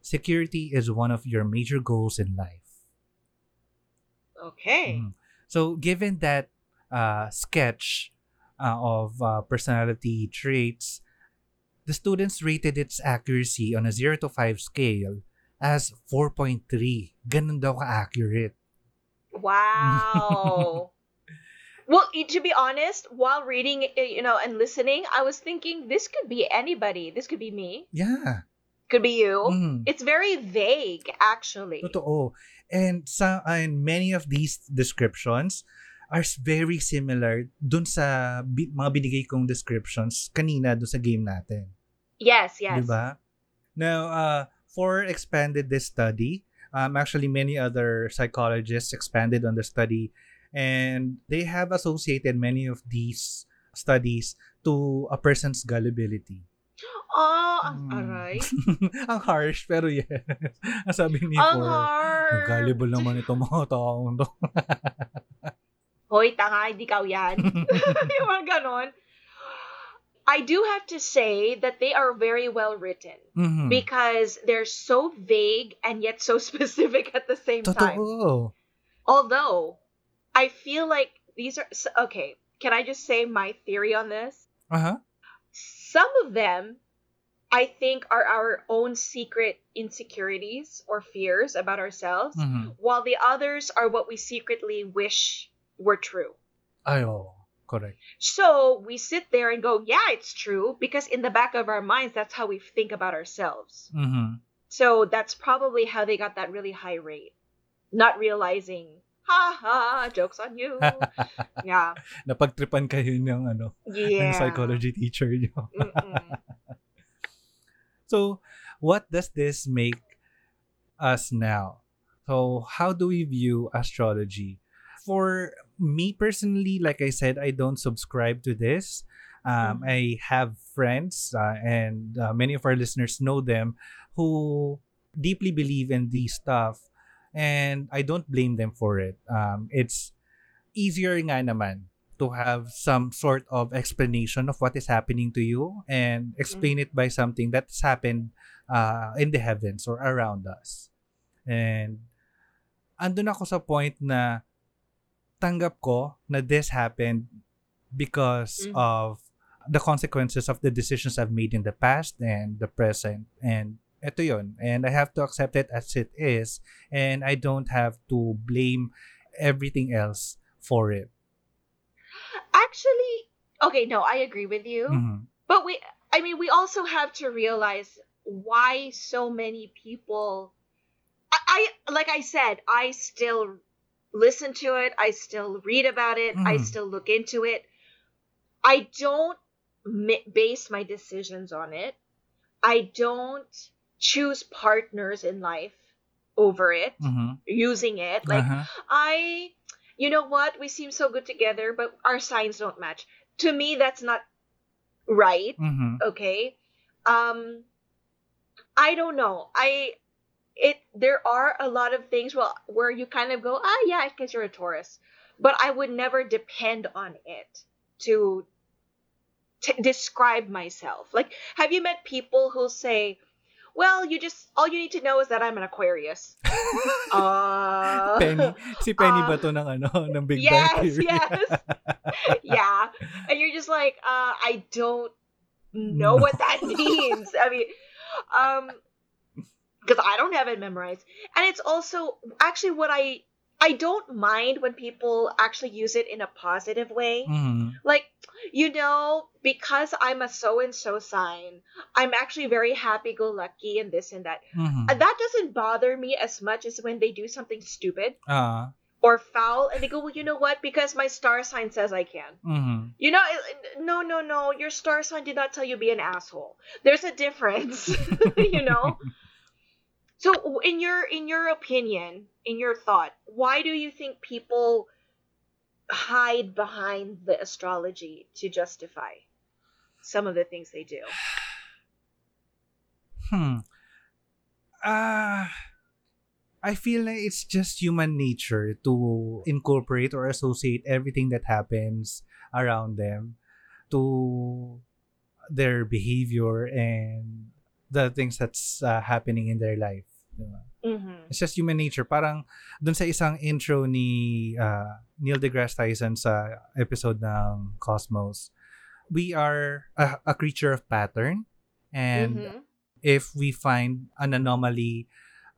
security is one of your major goals in life. Okay. Mm. So, given that uh, sketch uh, of uh, personality traits, the students rated its accuracy on a 0 to 5 scale as 4.3. Ganun daw ka-accurate. Wow. well, to be honest, while reading, uh, you know, and listening, I was thinking this could be anybody. This could be me. Yeah. Could be you. Mm. It's very vague, actually. Totoo. And sa and many of these descriptions, are very similar dun sa bi- mga binigay kong descriptions kanina dun sa game natin. Yes, yes. Diba? Now, uh, Forer expanded this study, um, actually many other psychologists expanded on the study and they have associated many of these studies to a person's gullibility. Oh, ang Mm. aray. Ang harsh, pero yes. Ang sabi ni Ang Ford, hard. ang gullible naman itong mga taong to. Hoy, tanga, hindi ka yan. yung mga ganon. I do have to say that they are very well written Mhm. because they're so vague and yet so specific at the same time. Totoo. Although, I feel like these are okay. Can I just say my theory on this? Aha. Some of them, I think, are our own secret insecurities or fears about ourselves, Mhm. while the others are what we secretly wish were true. Ay, oo. Correct. So we sit there and go, yeah, it's true, because in the back of our minds, that's how we think about ourselves. Mhm. So that's probably how they got that really high rate. Not realizing, ha ha, joke's on you. yeah. Napagtripan kayo ng ano, Yeah. ng psychology teacher niyo. So, what does this make us now? So, how do we view astrology? For me personally, like I said, I don't subscribe to this. Um, Mhm. I have friends, uh, and uh, many of our listeners know them, who deeply believe in these stuff, and I don't blame them for it. Um, it's easier nga naman to have some sort of explanation of what is happening to you and explain it by something that's happened uh, in the heavens or around us. And andun ako sa point na tanggap ko na this happened because Mhm. of the consequences of the decisions I've made in the past and the present. And eto yun. And I have to accept it as it is. And I don't have to blame everything else for it. Actually, okay, no, I agree with you. Mhm. But we, I mean, we also have to realize why so many people. I, I like I said, I still listen to it. I still read about it. I Mhm. still look into it. I don't base my decisions on it. I don't choose partners in life over it, Mhm. using it. Like Uh-huh. I, you know what? We seem so good together, but our signs don't match. To me, that's not right. Mhm. Okay. Um, I don't know. I, it, there are a lot of things well where you kind of go, ah, yeah, I guess you're a Taurus, but I would never depend on it to, to describe myself. Like, have you met people who say, well, you just all you need to know is that I'm an Aquarius. Uh, Penny. Si Penny uh, ba to ng ano, ng Big yes, Bang Theory? yes. yes. yeah. And you're just like, uh, I don't know what that means. I mean, um, because I don't have it memorized. And it's also actually what I I don't mind when people actually use it in a positive way. Mhm. Like, you know, because I'm a so and so sign, I'm actually very happy go lucky and this and that. Mhm. And that doesn't bother me as much as when they do something stupid Ah. or foul and they go, well, you know what? Because my star sign says I can. Mhm. You know, no, no, no. Your star sign did not tell you be an asshole. There's a difference, you know. So, in your in your opinion, in your thought, why do you think people hide behind the astrology to justify some of the things they do? Hmm. Ah, I feel like it's just human nature to incorporate or associate everything that happens around them to their behavior and the things that's uh, happening in their life. Diba? Mm-hmm. It's just human nature. Parang dun sa isang intro ni uh, Neil deGrasse Tyson sa episode ng Cosmos, we are a, a creature of pattern and Mhm. if we find an anomaly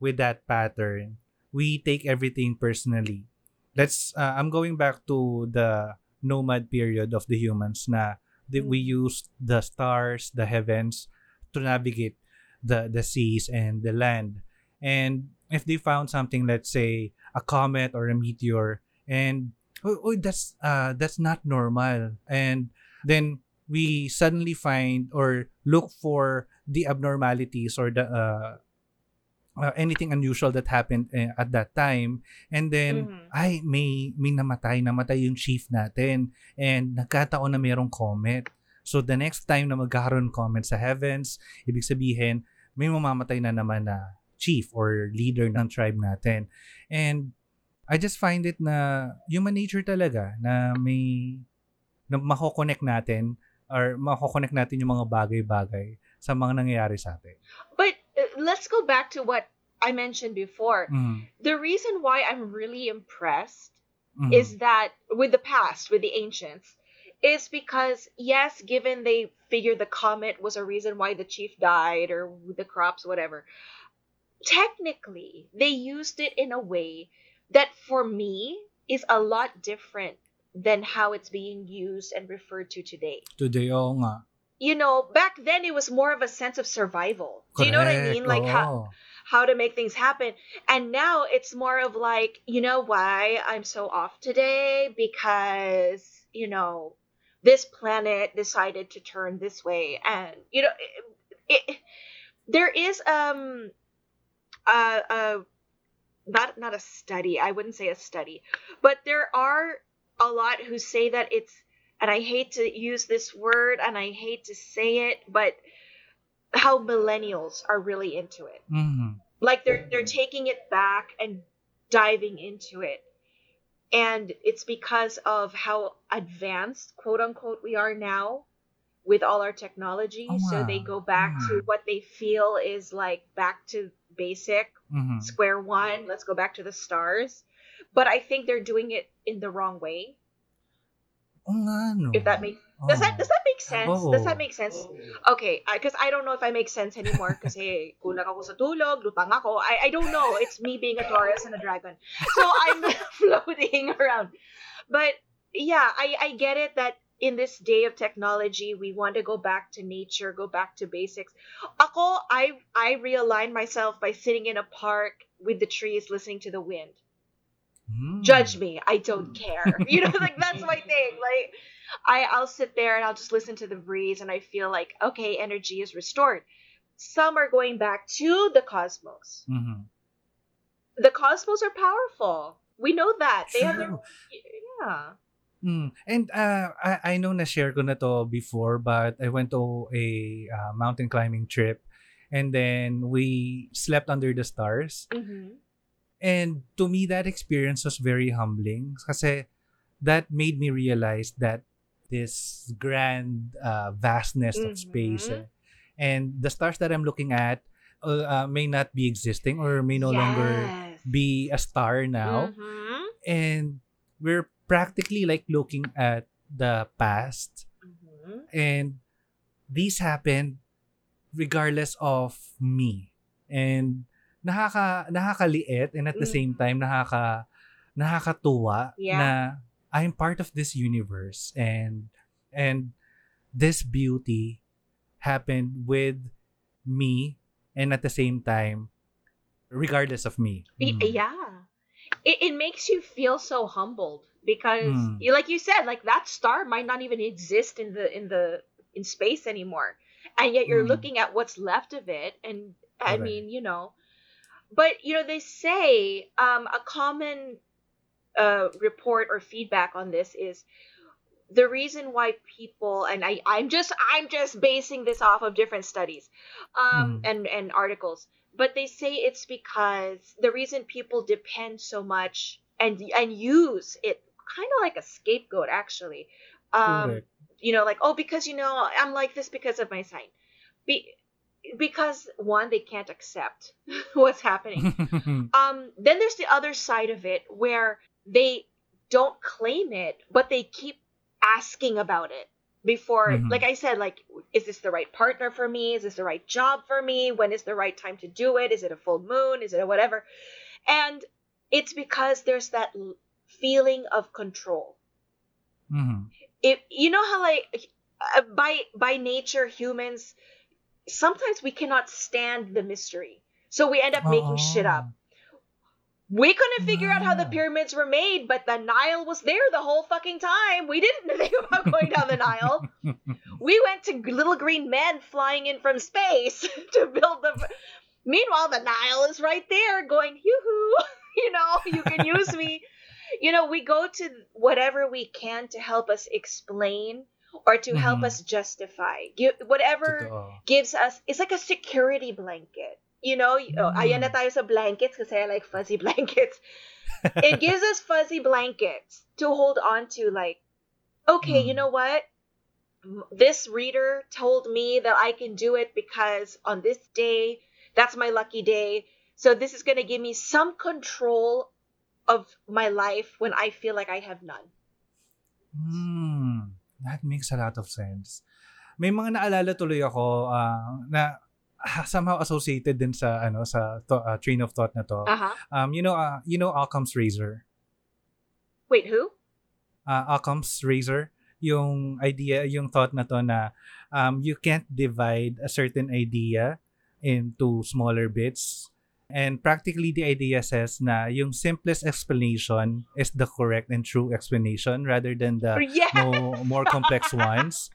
with that pattern, we take everything personally. That's uh, I'm going back to the nomad period of the humans na that we use the stars, the heavens to navigate the the seas and the land. And if they found something, let's say a comet or a meteor, and oh, oh, that's uh that's not normal. And then we suddenly find or look for the abnormalities or the uh, uh, anything unusual that happened uh, at that time. And then Mhm. ay may may namatay namatay yung chief natin. And nagkataon na mayroong comet. So the next time na magkakaroon ng comet sa heavens ibig sabihin may mamamatay na naman na chief or leader ng tribe natin and I just find it na human nature talaga na may na mako-connect natin or mako-connect natin yung mga bagay-bagay sa mga nangyayari sa atin. But uh, let's go back to what I mentioned before. Mm. The reason why I'm really impressed Mm. is that with the past, with the ancients, is because yes, given they figured the comet was a reason why the chief died or the crops, whatever. Technically, they used it in a way that for me is a lot different than how it's being used and referred to today. Today, oo nga. You know, back then it was more of a sense of survival. Do you know what I mean? Like how how to make things happen. And now it's more of like, you know why I'm so off today? Because, you know, this planet decided to turn this way. And, you know, it, it, there is, um, uh, uh, not, not a study, I wouldn't say a study, but there are a lot who say that it's, and I hate to use this word and I hate to say it, but how millennials are really into it. Mhm. like they're they're taking it back and diving into it. And it's because of how advanced quote unquote we are now with all our technology. Oh, so they go back to Mm. what they feel is like back to basic Mhm. square one let's go back to the stars. But i think they're doing it in the wrong way. Oo nga, no. if that makes does that does that make sense? Does that make sense? Okay because I, don't know if I make sense anymore kasi kulang ako sa tulog lutang ako. I, I don't know. It's me being a Taurus and a dragon. So I'm floating around. But yeah I, I get it that in this day of technology we want to go back to nature go back to basics. Ako I I realign myself by sitting in a park with the trees listening to the wind. Mm. judge me i don't care. You know like that's my thing like i i'll sit there and i'll just listen to the breeze and i feel like okay energy is restored. Some are going back to the cosmos. Mhm. the cosmos are powerful. We know that. They have their yeah Mm. And uh, I, I know na share ko na to before, but I went to a uh, mountain climbing trip and then we slept under the stars. mm-hmm. And to me, that experience was very humbling kasi that made me realize that this grand uh, vastness of space Mhm. eh, and the stars that I'm looking at uh, uh, may not be existing or may no longer be a star now. Mhm. And we're practically like looking at the past Mhm. and these happened regardless of me and nakaka nakakaliit and at the same Mhm. time nakaka nakakatuwa Yeah. na I'm part of this universe and and this beauty happened with me and at the same time regardless of me Mm. Yeah. It, it makes you feel so humbled because Mm. you like you said, like that star might not even exist in the in the in space anymore. And yet you're Mm. looking at what's left of it and I Correct. mean, you know. But you know, they say um a common uh report or feedback on this is the reason why people and I I'm just I'm just basing this off of different studies um Mhm. and and articles but they say it's because the reason people depend so much and and use it kind of like a scapegoat actually. Um Correct. you know like oh because you know I'm like this because of my sign. Be- because one they can't accept what's happening. Um then there's the other side of it where they don't claim it but they keep asking about it before Mhm. like i said like is this the right partner for me? Is this the right job for me? When is the right time to do it? Is it a full moon? Is it a whatever? And it's because there's that feeling of control Mhm. if you know how like uh, by by nature humans sometimes we cannot stand the mystery so we end up making shit up We couldn't figure out how the pyramids were made, but the Nile was there the whole fucking time. We didn't think about going down the Nile. We went to little green men flying in from space to build the. Meanwhile, the Nile is right there going, yoo-hoo, you know, you can use me. You know, we go to whatever we can to help us explain or to help Mhm. us justify. Give, whatever Totoo. gives us, it's like a security blanket. You know, y- oh, ayan na Mm. tayo sa blankets kasi I like fuzzy blankets. it gives us fuzzy blankets to hold on to like okay you Mm. know what this reader told me that i can do it because on this day that's my lucky day so this is going to give me some control of my life when i feel like i have none Hmm, that makes a lot of sense. May mga naalala tuloy ako ah, na somehow associated din sa ano sa to, ah, train of thought na to. uh-huh Um, you know, uh, you know Occam's razor. wait who Uh, Occam's razor, yung idea, yung thought na to na um, you can't divide a certain idea into smaller bits. And practically the idea says na yung simplest explanation is the correct and true explanation rather than the yeah mo- more complex ones.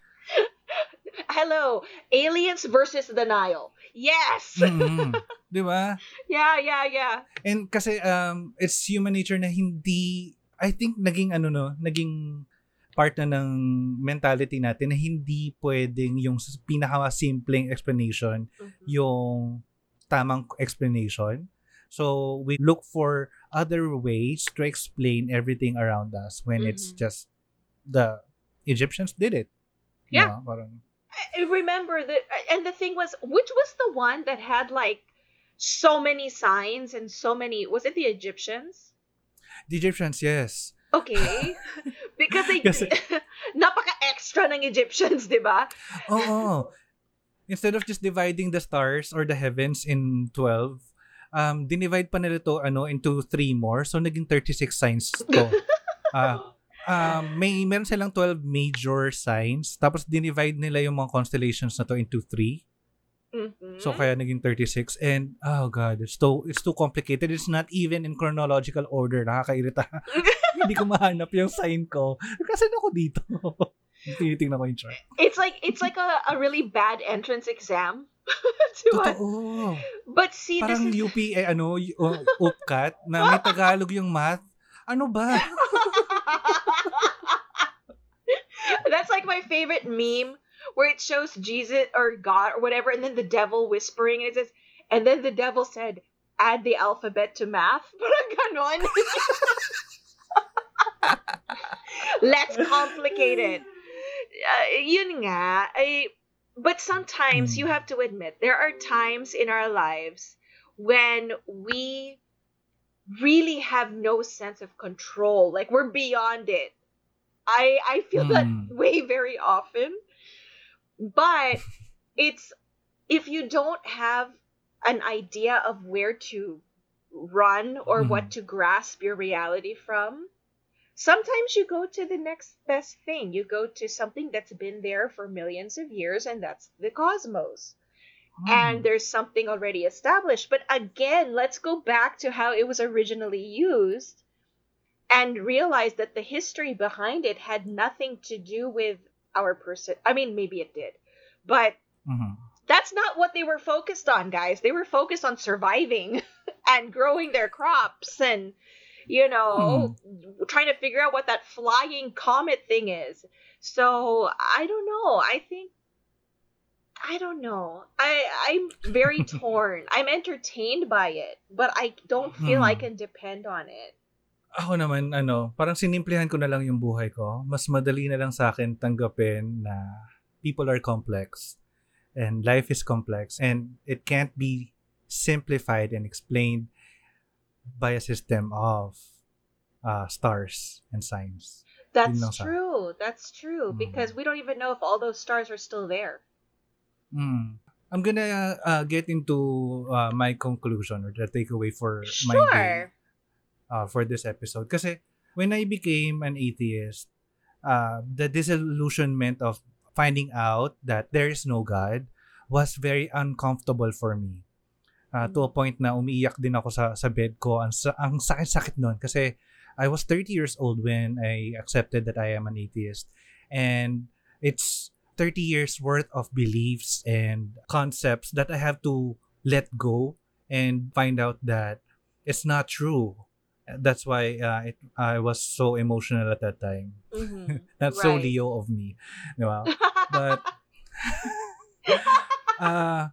hello aliens versus the nile yes Mm, 'Di ba? yeah yeah yeah And kasi um it's human nature na hindi I think naging ano no, naging part na ng mentality natin na hindi pwedeng yung pinaka-simpleng explanation Mhm. yung tamang explanation. So we look for other ways to explain everything around us when it's Mhm. just the Egyptians did it. Yeah. Parang, I remember that, and the thing was, which was the one that had like so many signs and so many? Was it the Egyptians? the Egyptians, yes. Okay, because they Kasi- napaka extra ng Egyptians, di ba? Oo. Instead of just dividing the stars or the heavens in 12, um, dinivide pa nila to ano, into three more. So, naging 36 signs to. Ah, um, may meron silang 12 major signs. Tapos, dinivide nila yung mga constellations na to into three. Mhm. So, kaya naging 36. And, oh God, it's too, it's too complicated. It's not even in chronological order. Nakakairita. Hindi ko mahanap yung sign ko. Kasi ako dito. Tinitingnan ko yung chart. it's like it's like a, a really bad entrance exam. Totoo. But see, Parang this is UP, eh, ano, UPCAT, na may Tagalog yung math. Ano ba? That's like my favorite meme where it shows Jesus or God or whatever, and then the devil whispering, and it says, and then the devil said, add the alphabet to math. Parang ganon. Let's complicate it. Uh, yun nga. I, but sometimes Hmm. you have to admit, there are times in our lives when we really have no sense of control. Like we're beyond it. I I feel that Mm. way very often. But it's if you don't have an idea of where to run or Mhm. what to grasp your reality from, sometimes you go to the next best thing. You go to something that's been there for millions of years, and that's the cosmos and there's something already established. But again, let's go back to how it was originally used and realize that the history behind it had nothing to do with our person. I mean, maybe it did, but Mhm. that's not what they were focused on, guys. They were focused on surviving and growing their crops and, you know, trying to figure out what that flying comet thing is. So I don't know. I think I don't know. I I'm very torn. I'm entertained by it, but I don't feel I Hmm. can depend on it. Ako naman, ano, parang sinimplihan ko na lang yung buhay ko. Mas madali na lang sa akin tanggapin na people are complex and life is complex and it can't be simplified and explained by a system of uh, stars and signs. That's true. That's true Mm. because we don't even know if all those stars are still there. Mm. I'm gonna uh, get into uh, my conclusion or the takeaway for my day Sure. uh, for this episode. Because when I became an atheist, uh, the disillusionment of finding out that there is no God was very uncomfortable for me. Uh, to a point na umiiyak din ako sa sa bed ko. Ang, ang sakit-sakit nun kasi I was 30 years old when I accepted that I am an atheist. And it's 30 years worth of beliefs and concepts that I have to let go and find out that it's not true. That's why uh, it, I was so emotional at that time. Mhm. That's so Right. Leo of me. Di ba? But uh,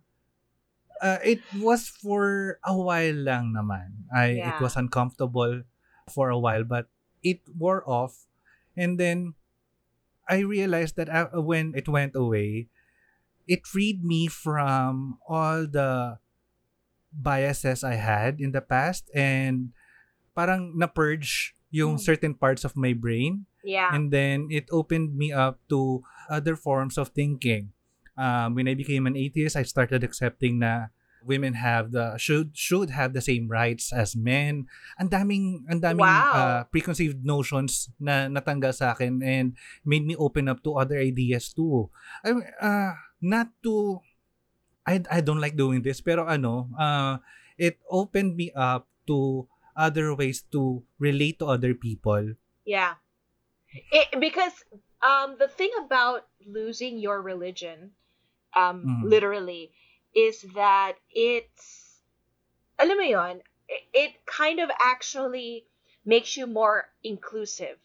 uh, it was for a while lang naman. I it Yeah. was uncomfortable for a while, but it wore off, and then I realized that uh, when it went away, it freed me from all the biases I had in the past, and parang na purge yung Mm. certain parts of my brain yeah. and then it opened me up to other forms of thinking. Um, when I became an atheist, I started accepting na women have the should should have the same rights as men. Ang daming ang daming Wow. uh, preconceived notions na natanggal sa akin and made me open up to other ideas too. I uh, not to I I don't like doing this pero ano, uh, it opened me up to other ways to relate to other people. Yeah. It, because um the thing about losing your religion um Mhm. literally is that it's alam mo it, kind of actually makes you more inclusive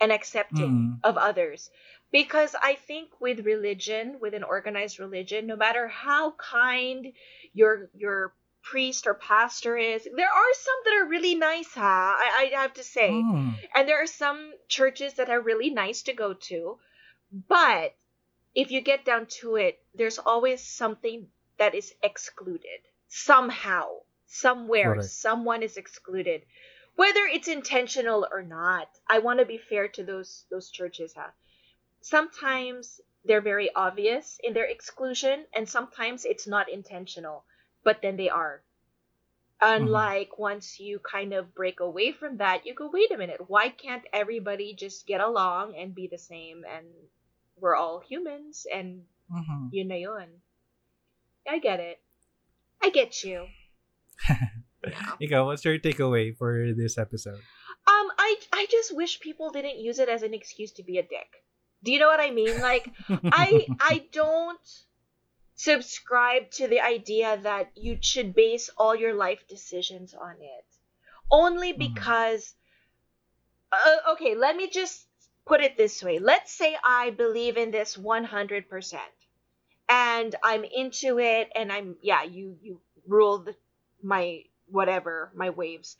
and accepting Mm. of others because i think with religion with an organized religion no matter how kind your your priest or pastor is there are some that are really nice ha i, I have to say Mm. and there are some churches that are really nice to go to. But if you get down to it, there's always something that is excluded. Somehow, somewhere, Correct. someone is excluded. Whether it's intentional or not. I want to be fair to those those churches, huh? Sometimes they're very obvious in their exclusion, and sometimes it's not intentional, but then they are. Mm-hmm. Unlike once you kind of break away from that, you go, wait a minute, why can't everybody just get along and be the same and we're all humans and Mhm. yun na yun. I get it. I get you. Yeah. Ikaw, what's your takeaway for this episode? Um, I I just wish people didn't use it as an excuse to be a dick. Do you know what I mean? Like I I don't subscribe to the idea that you should base all your life decisions on it. Only Mhm. because uh, okay, let me just put it this way. Let's say I believe in this 100% and I'm into it and I'm yeah, you you rule the, my whatever, my waves.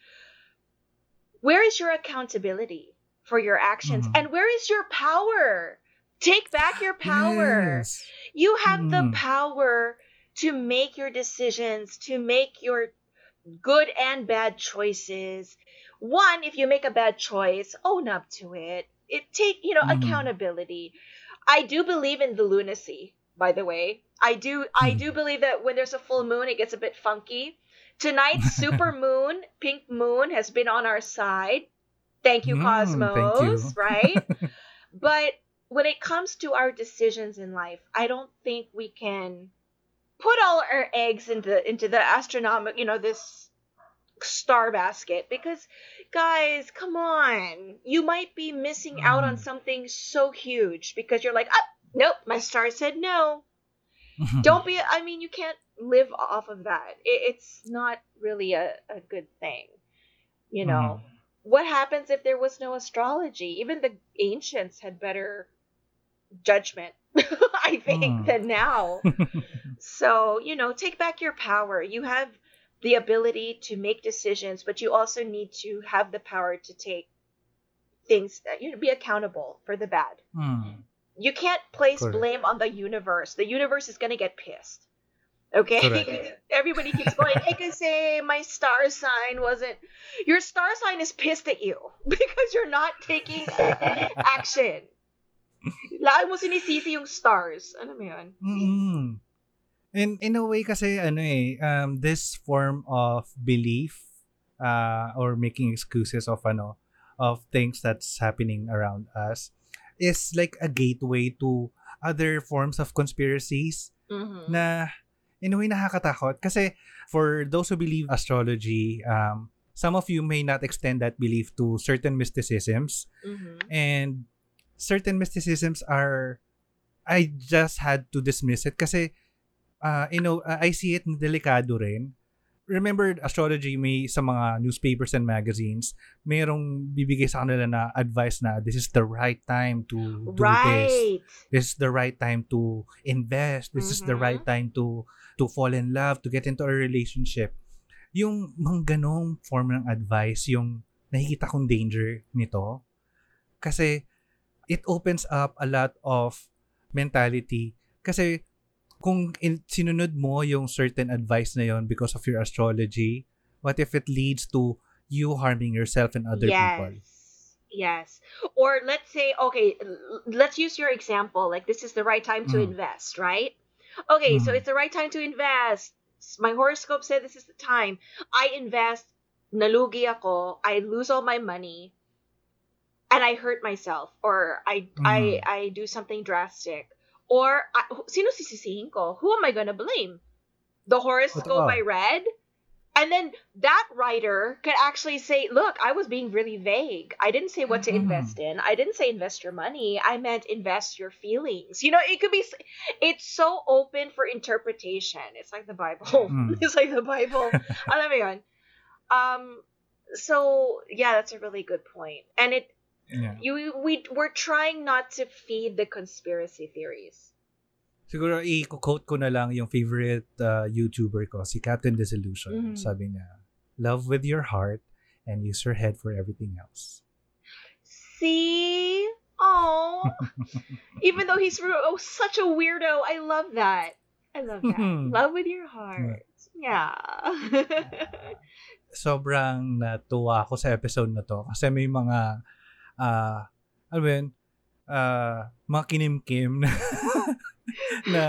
Where is your accountability for your actions Mhm. and where is your power? Take back your power. Yes. You have the Mm. power to make your decisions, to make your good and bad choices. One, if you make a bad choice, own up to it. It take, you know, Mhm. accountability. I do believe in the lunacy, by the way. I do I Hmm. do believe that when there's a full moon it gets a bit funky. Tonight's super moon, pink moon has been on our side. Thank you Mm, Cosmos, thank you. right? But when it comes to our decisions in life, I don't think we can put all our eggs into into the astronomical, you know, this star basket because guys, come on. You might be missing out on Mm. something so huge because you're like, "Ah, nope, my star said no." Don't be I mean, you can't live off of that. It, it's not really a, a good thing. You know Mhm. what happens if there was no astrology? Even the ancients had better judgment, I think, Mm. than now. So, you know, take back your power. You have the ability to make decisions, but you also need to have the power to take things that you know, be accountable for the bad. Mm. You can't place Correct. blame on the universe. The universe is going to get pissed. Okay? Everybody keeps going, I can say my star sign wasn't. Your star sign is pissed at you because you're not taking action. Lagi mo sinisisi yung stars. Ano mo yun? Mm. And in a way kasi ano eh um this form of belief uh or making excuses of ano of things that's happening around us is like a gateway to other forms of conspiracies Mhm. na in a way nakakatakot kasi for those who believe astrology, um, some of you may not extend that belief to certain mysticisms Mhm. and certain mysticisms are I just had to dismiss it kasi uh, you know, I see it na delikado rin. Remember, astrology may sa mga newspapers and magazines, mayroong bibigay sa kanila na advice na this is the right time to do this. Right. This is the right time to invest. This is the Mhm. right time to to fall in love, to get into a relationship. Yung mga ganong form ng advice, yung nakikita kong danger nito. Kasi it opens up a lot of mentality. Kasi kung in, sinunod mo yung certain advice na yon because of your astrology, what if it leads to you harming yourself and other yes. people? Yes. Or let's say, okay, l- let's use your example. Like, this is the right time to Mm. invest, right? Okay, so Mm. it's the right time to invest. My horoscope said this is the time. I invest, nalugi ako, I lose all my money, and I hurt myself, or I I Mhm. I do something drastic. Or, sino sisisihin ko? Who am I gonna blame? The horoscope. I read? And then that writer could actually say, look, I was being really vague. I didn't say what to Mhm. invest in. I didn't say invest your money. I meant invest your feelings. You know, it could be, it's so open for interpretation. It's like the Bible. Mm. It's like the Bible. Alam mo yun? Um, so yeah, that's a really good point. And it, Yeah. you, we, we're trying not to feed the conspiracy theories. Siguro i-quote ko na lang yung favorite uh, YouTuber ko, si Captain Disillusion. Mhm. Sabi niya, love with your heart and use your head for everything else. See? Oh, even though he's oh, such a weirdo, I love that. I love that. love with your heart. Yeah. Sobrang natuwa ako sa episode na to kasi may mga uh, ano ba yun, uh, mga kinimkim na, na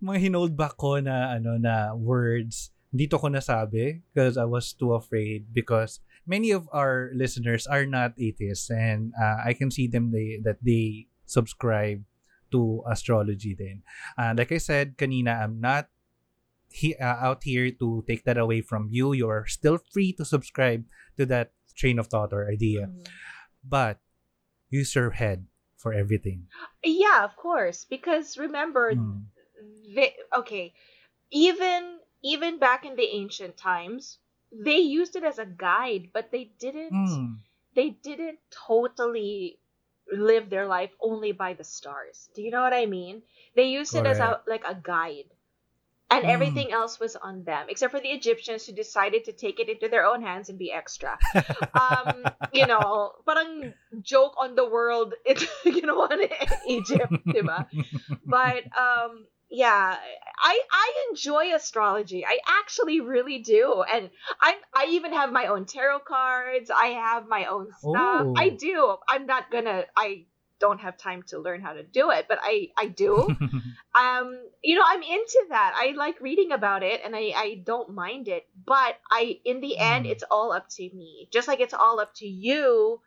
mga hinold back ko na ano na words dito ko nasabi because I was too afraid because many of our listeners are not atheists and uh, I can see them they, that they subscribe to astrology din. Uh, like I said kanina, I'm not he, uh, out here to take that away from you. You are still free to subscribe to that train of thought or idea, but use your head for everything. yeah, of course. Because remember, Mm. they, okay, even even back in the ancient times, they used it as a guide, but they didn't. Mm. They didn't totally live their life only by the stars. Do you know what I mean? They used it as a like a guide. And Mm. everything else was on them, except for the Egyptians who decided to take it into their own hands and be extra. um, you know, parang joke on the world, it, you know, on Egypt, diba? But um, yeah, I I enjoy astrology. I actually really do, and I I even have my own tarot cards. I have my own stuff. Oh. I do. I'm not gonna. I don't have time to learn how to do it, but I I do. um, you know, I'm into that. I like reading about it, and I I don't mind it. But I, in the end, Mm. it's all up to me. Just like it's all up to you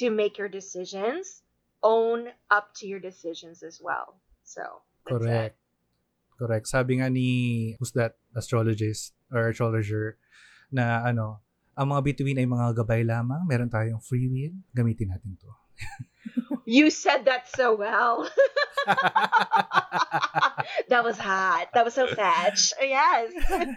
to make your decisions. Own up to your decisions as well. So Correct. it. Correct. Sabi nga ni, who's that astrologist or astrologer, na ano, ang mga bituin ay mga gabay lamang, meron tayong free will, gamitin natin to. You said that so well. that was hot. That was so fetch. Yes.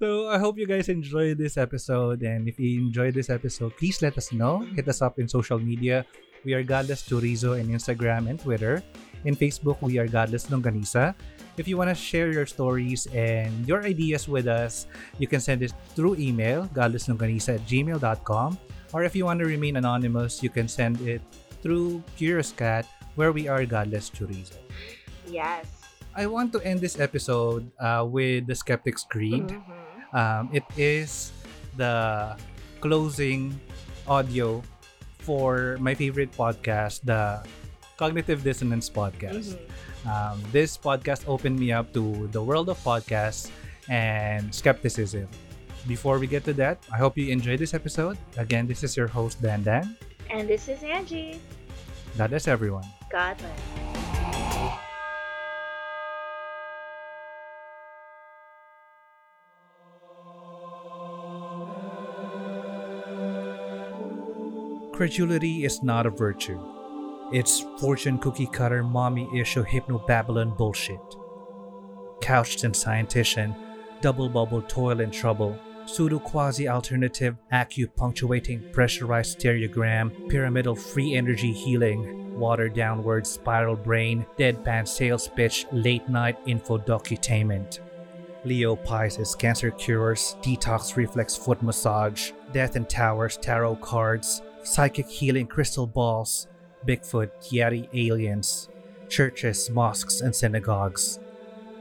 so I hope you guys enjoyed this episode and if you enjoyed this episode, please let us know. Hit us up in social media. We are Godless Chorizo in Instagram and Twitter. In Facebook, we are Godless Longganisa. If you want to share your stories and your ideas with us, you can send it through email, godlesslongganisa at gmail.com. Or if you want to remain anonymous, you can send it through Curious Cat, where we are Godless Chorizo. Yes. I want to end this episode uh, with the Skeptic's Creed. Mhm. Um, it is the closing audio for my favorite podcast, the Cognitive Dissonance Podcast. Mhm. Um, this podcast opened me up to the world of podcasts and skepticism. Before we get to that, I hope you enjoyed this episode. Again, this is your host, Dandan. And this is Angie. That is everyone. God bless. Credulity is not a virtue. It's fortune cookie cutter, mommy issue, hypnobabylon bullshit. Couched in scientician, double bubble toil and trouble, pseudo quasi alternative acupunctuating pressurized stereogram, pyramidal free energy healing, water downward spiral brain, deadpan sales pitch, late night info docutainment. Leo Pisces cancer cures, detox reflex foot massage, death and towers tarot cards, psychic healing crystal balls, Bigfoot, Yeti aliens, churches, mosques, and synagogues,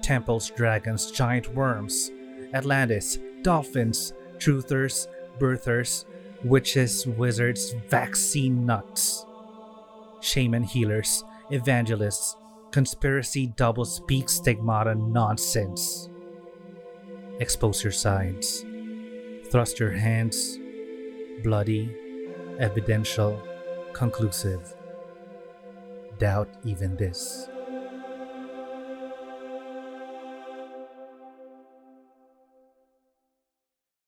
temples, dragons, giant worms, Atlantis, dolphins, truthers, birthers, witches, wizards, vaccine nuts, shaman healers, evangelists, conspiracy double speak stigmata nonsense. Expose your sides. Thrust your hands. Bloody, evidential, conclusive. Doubt even this.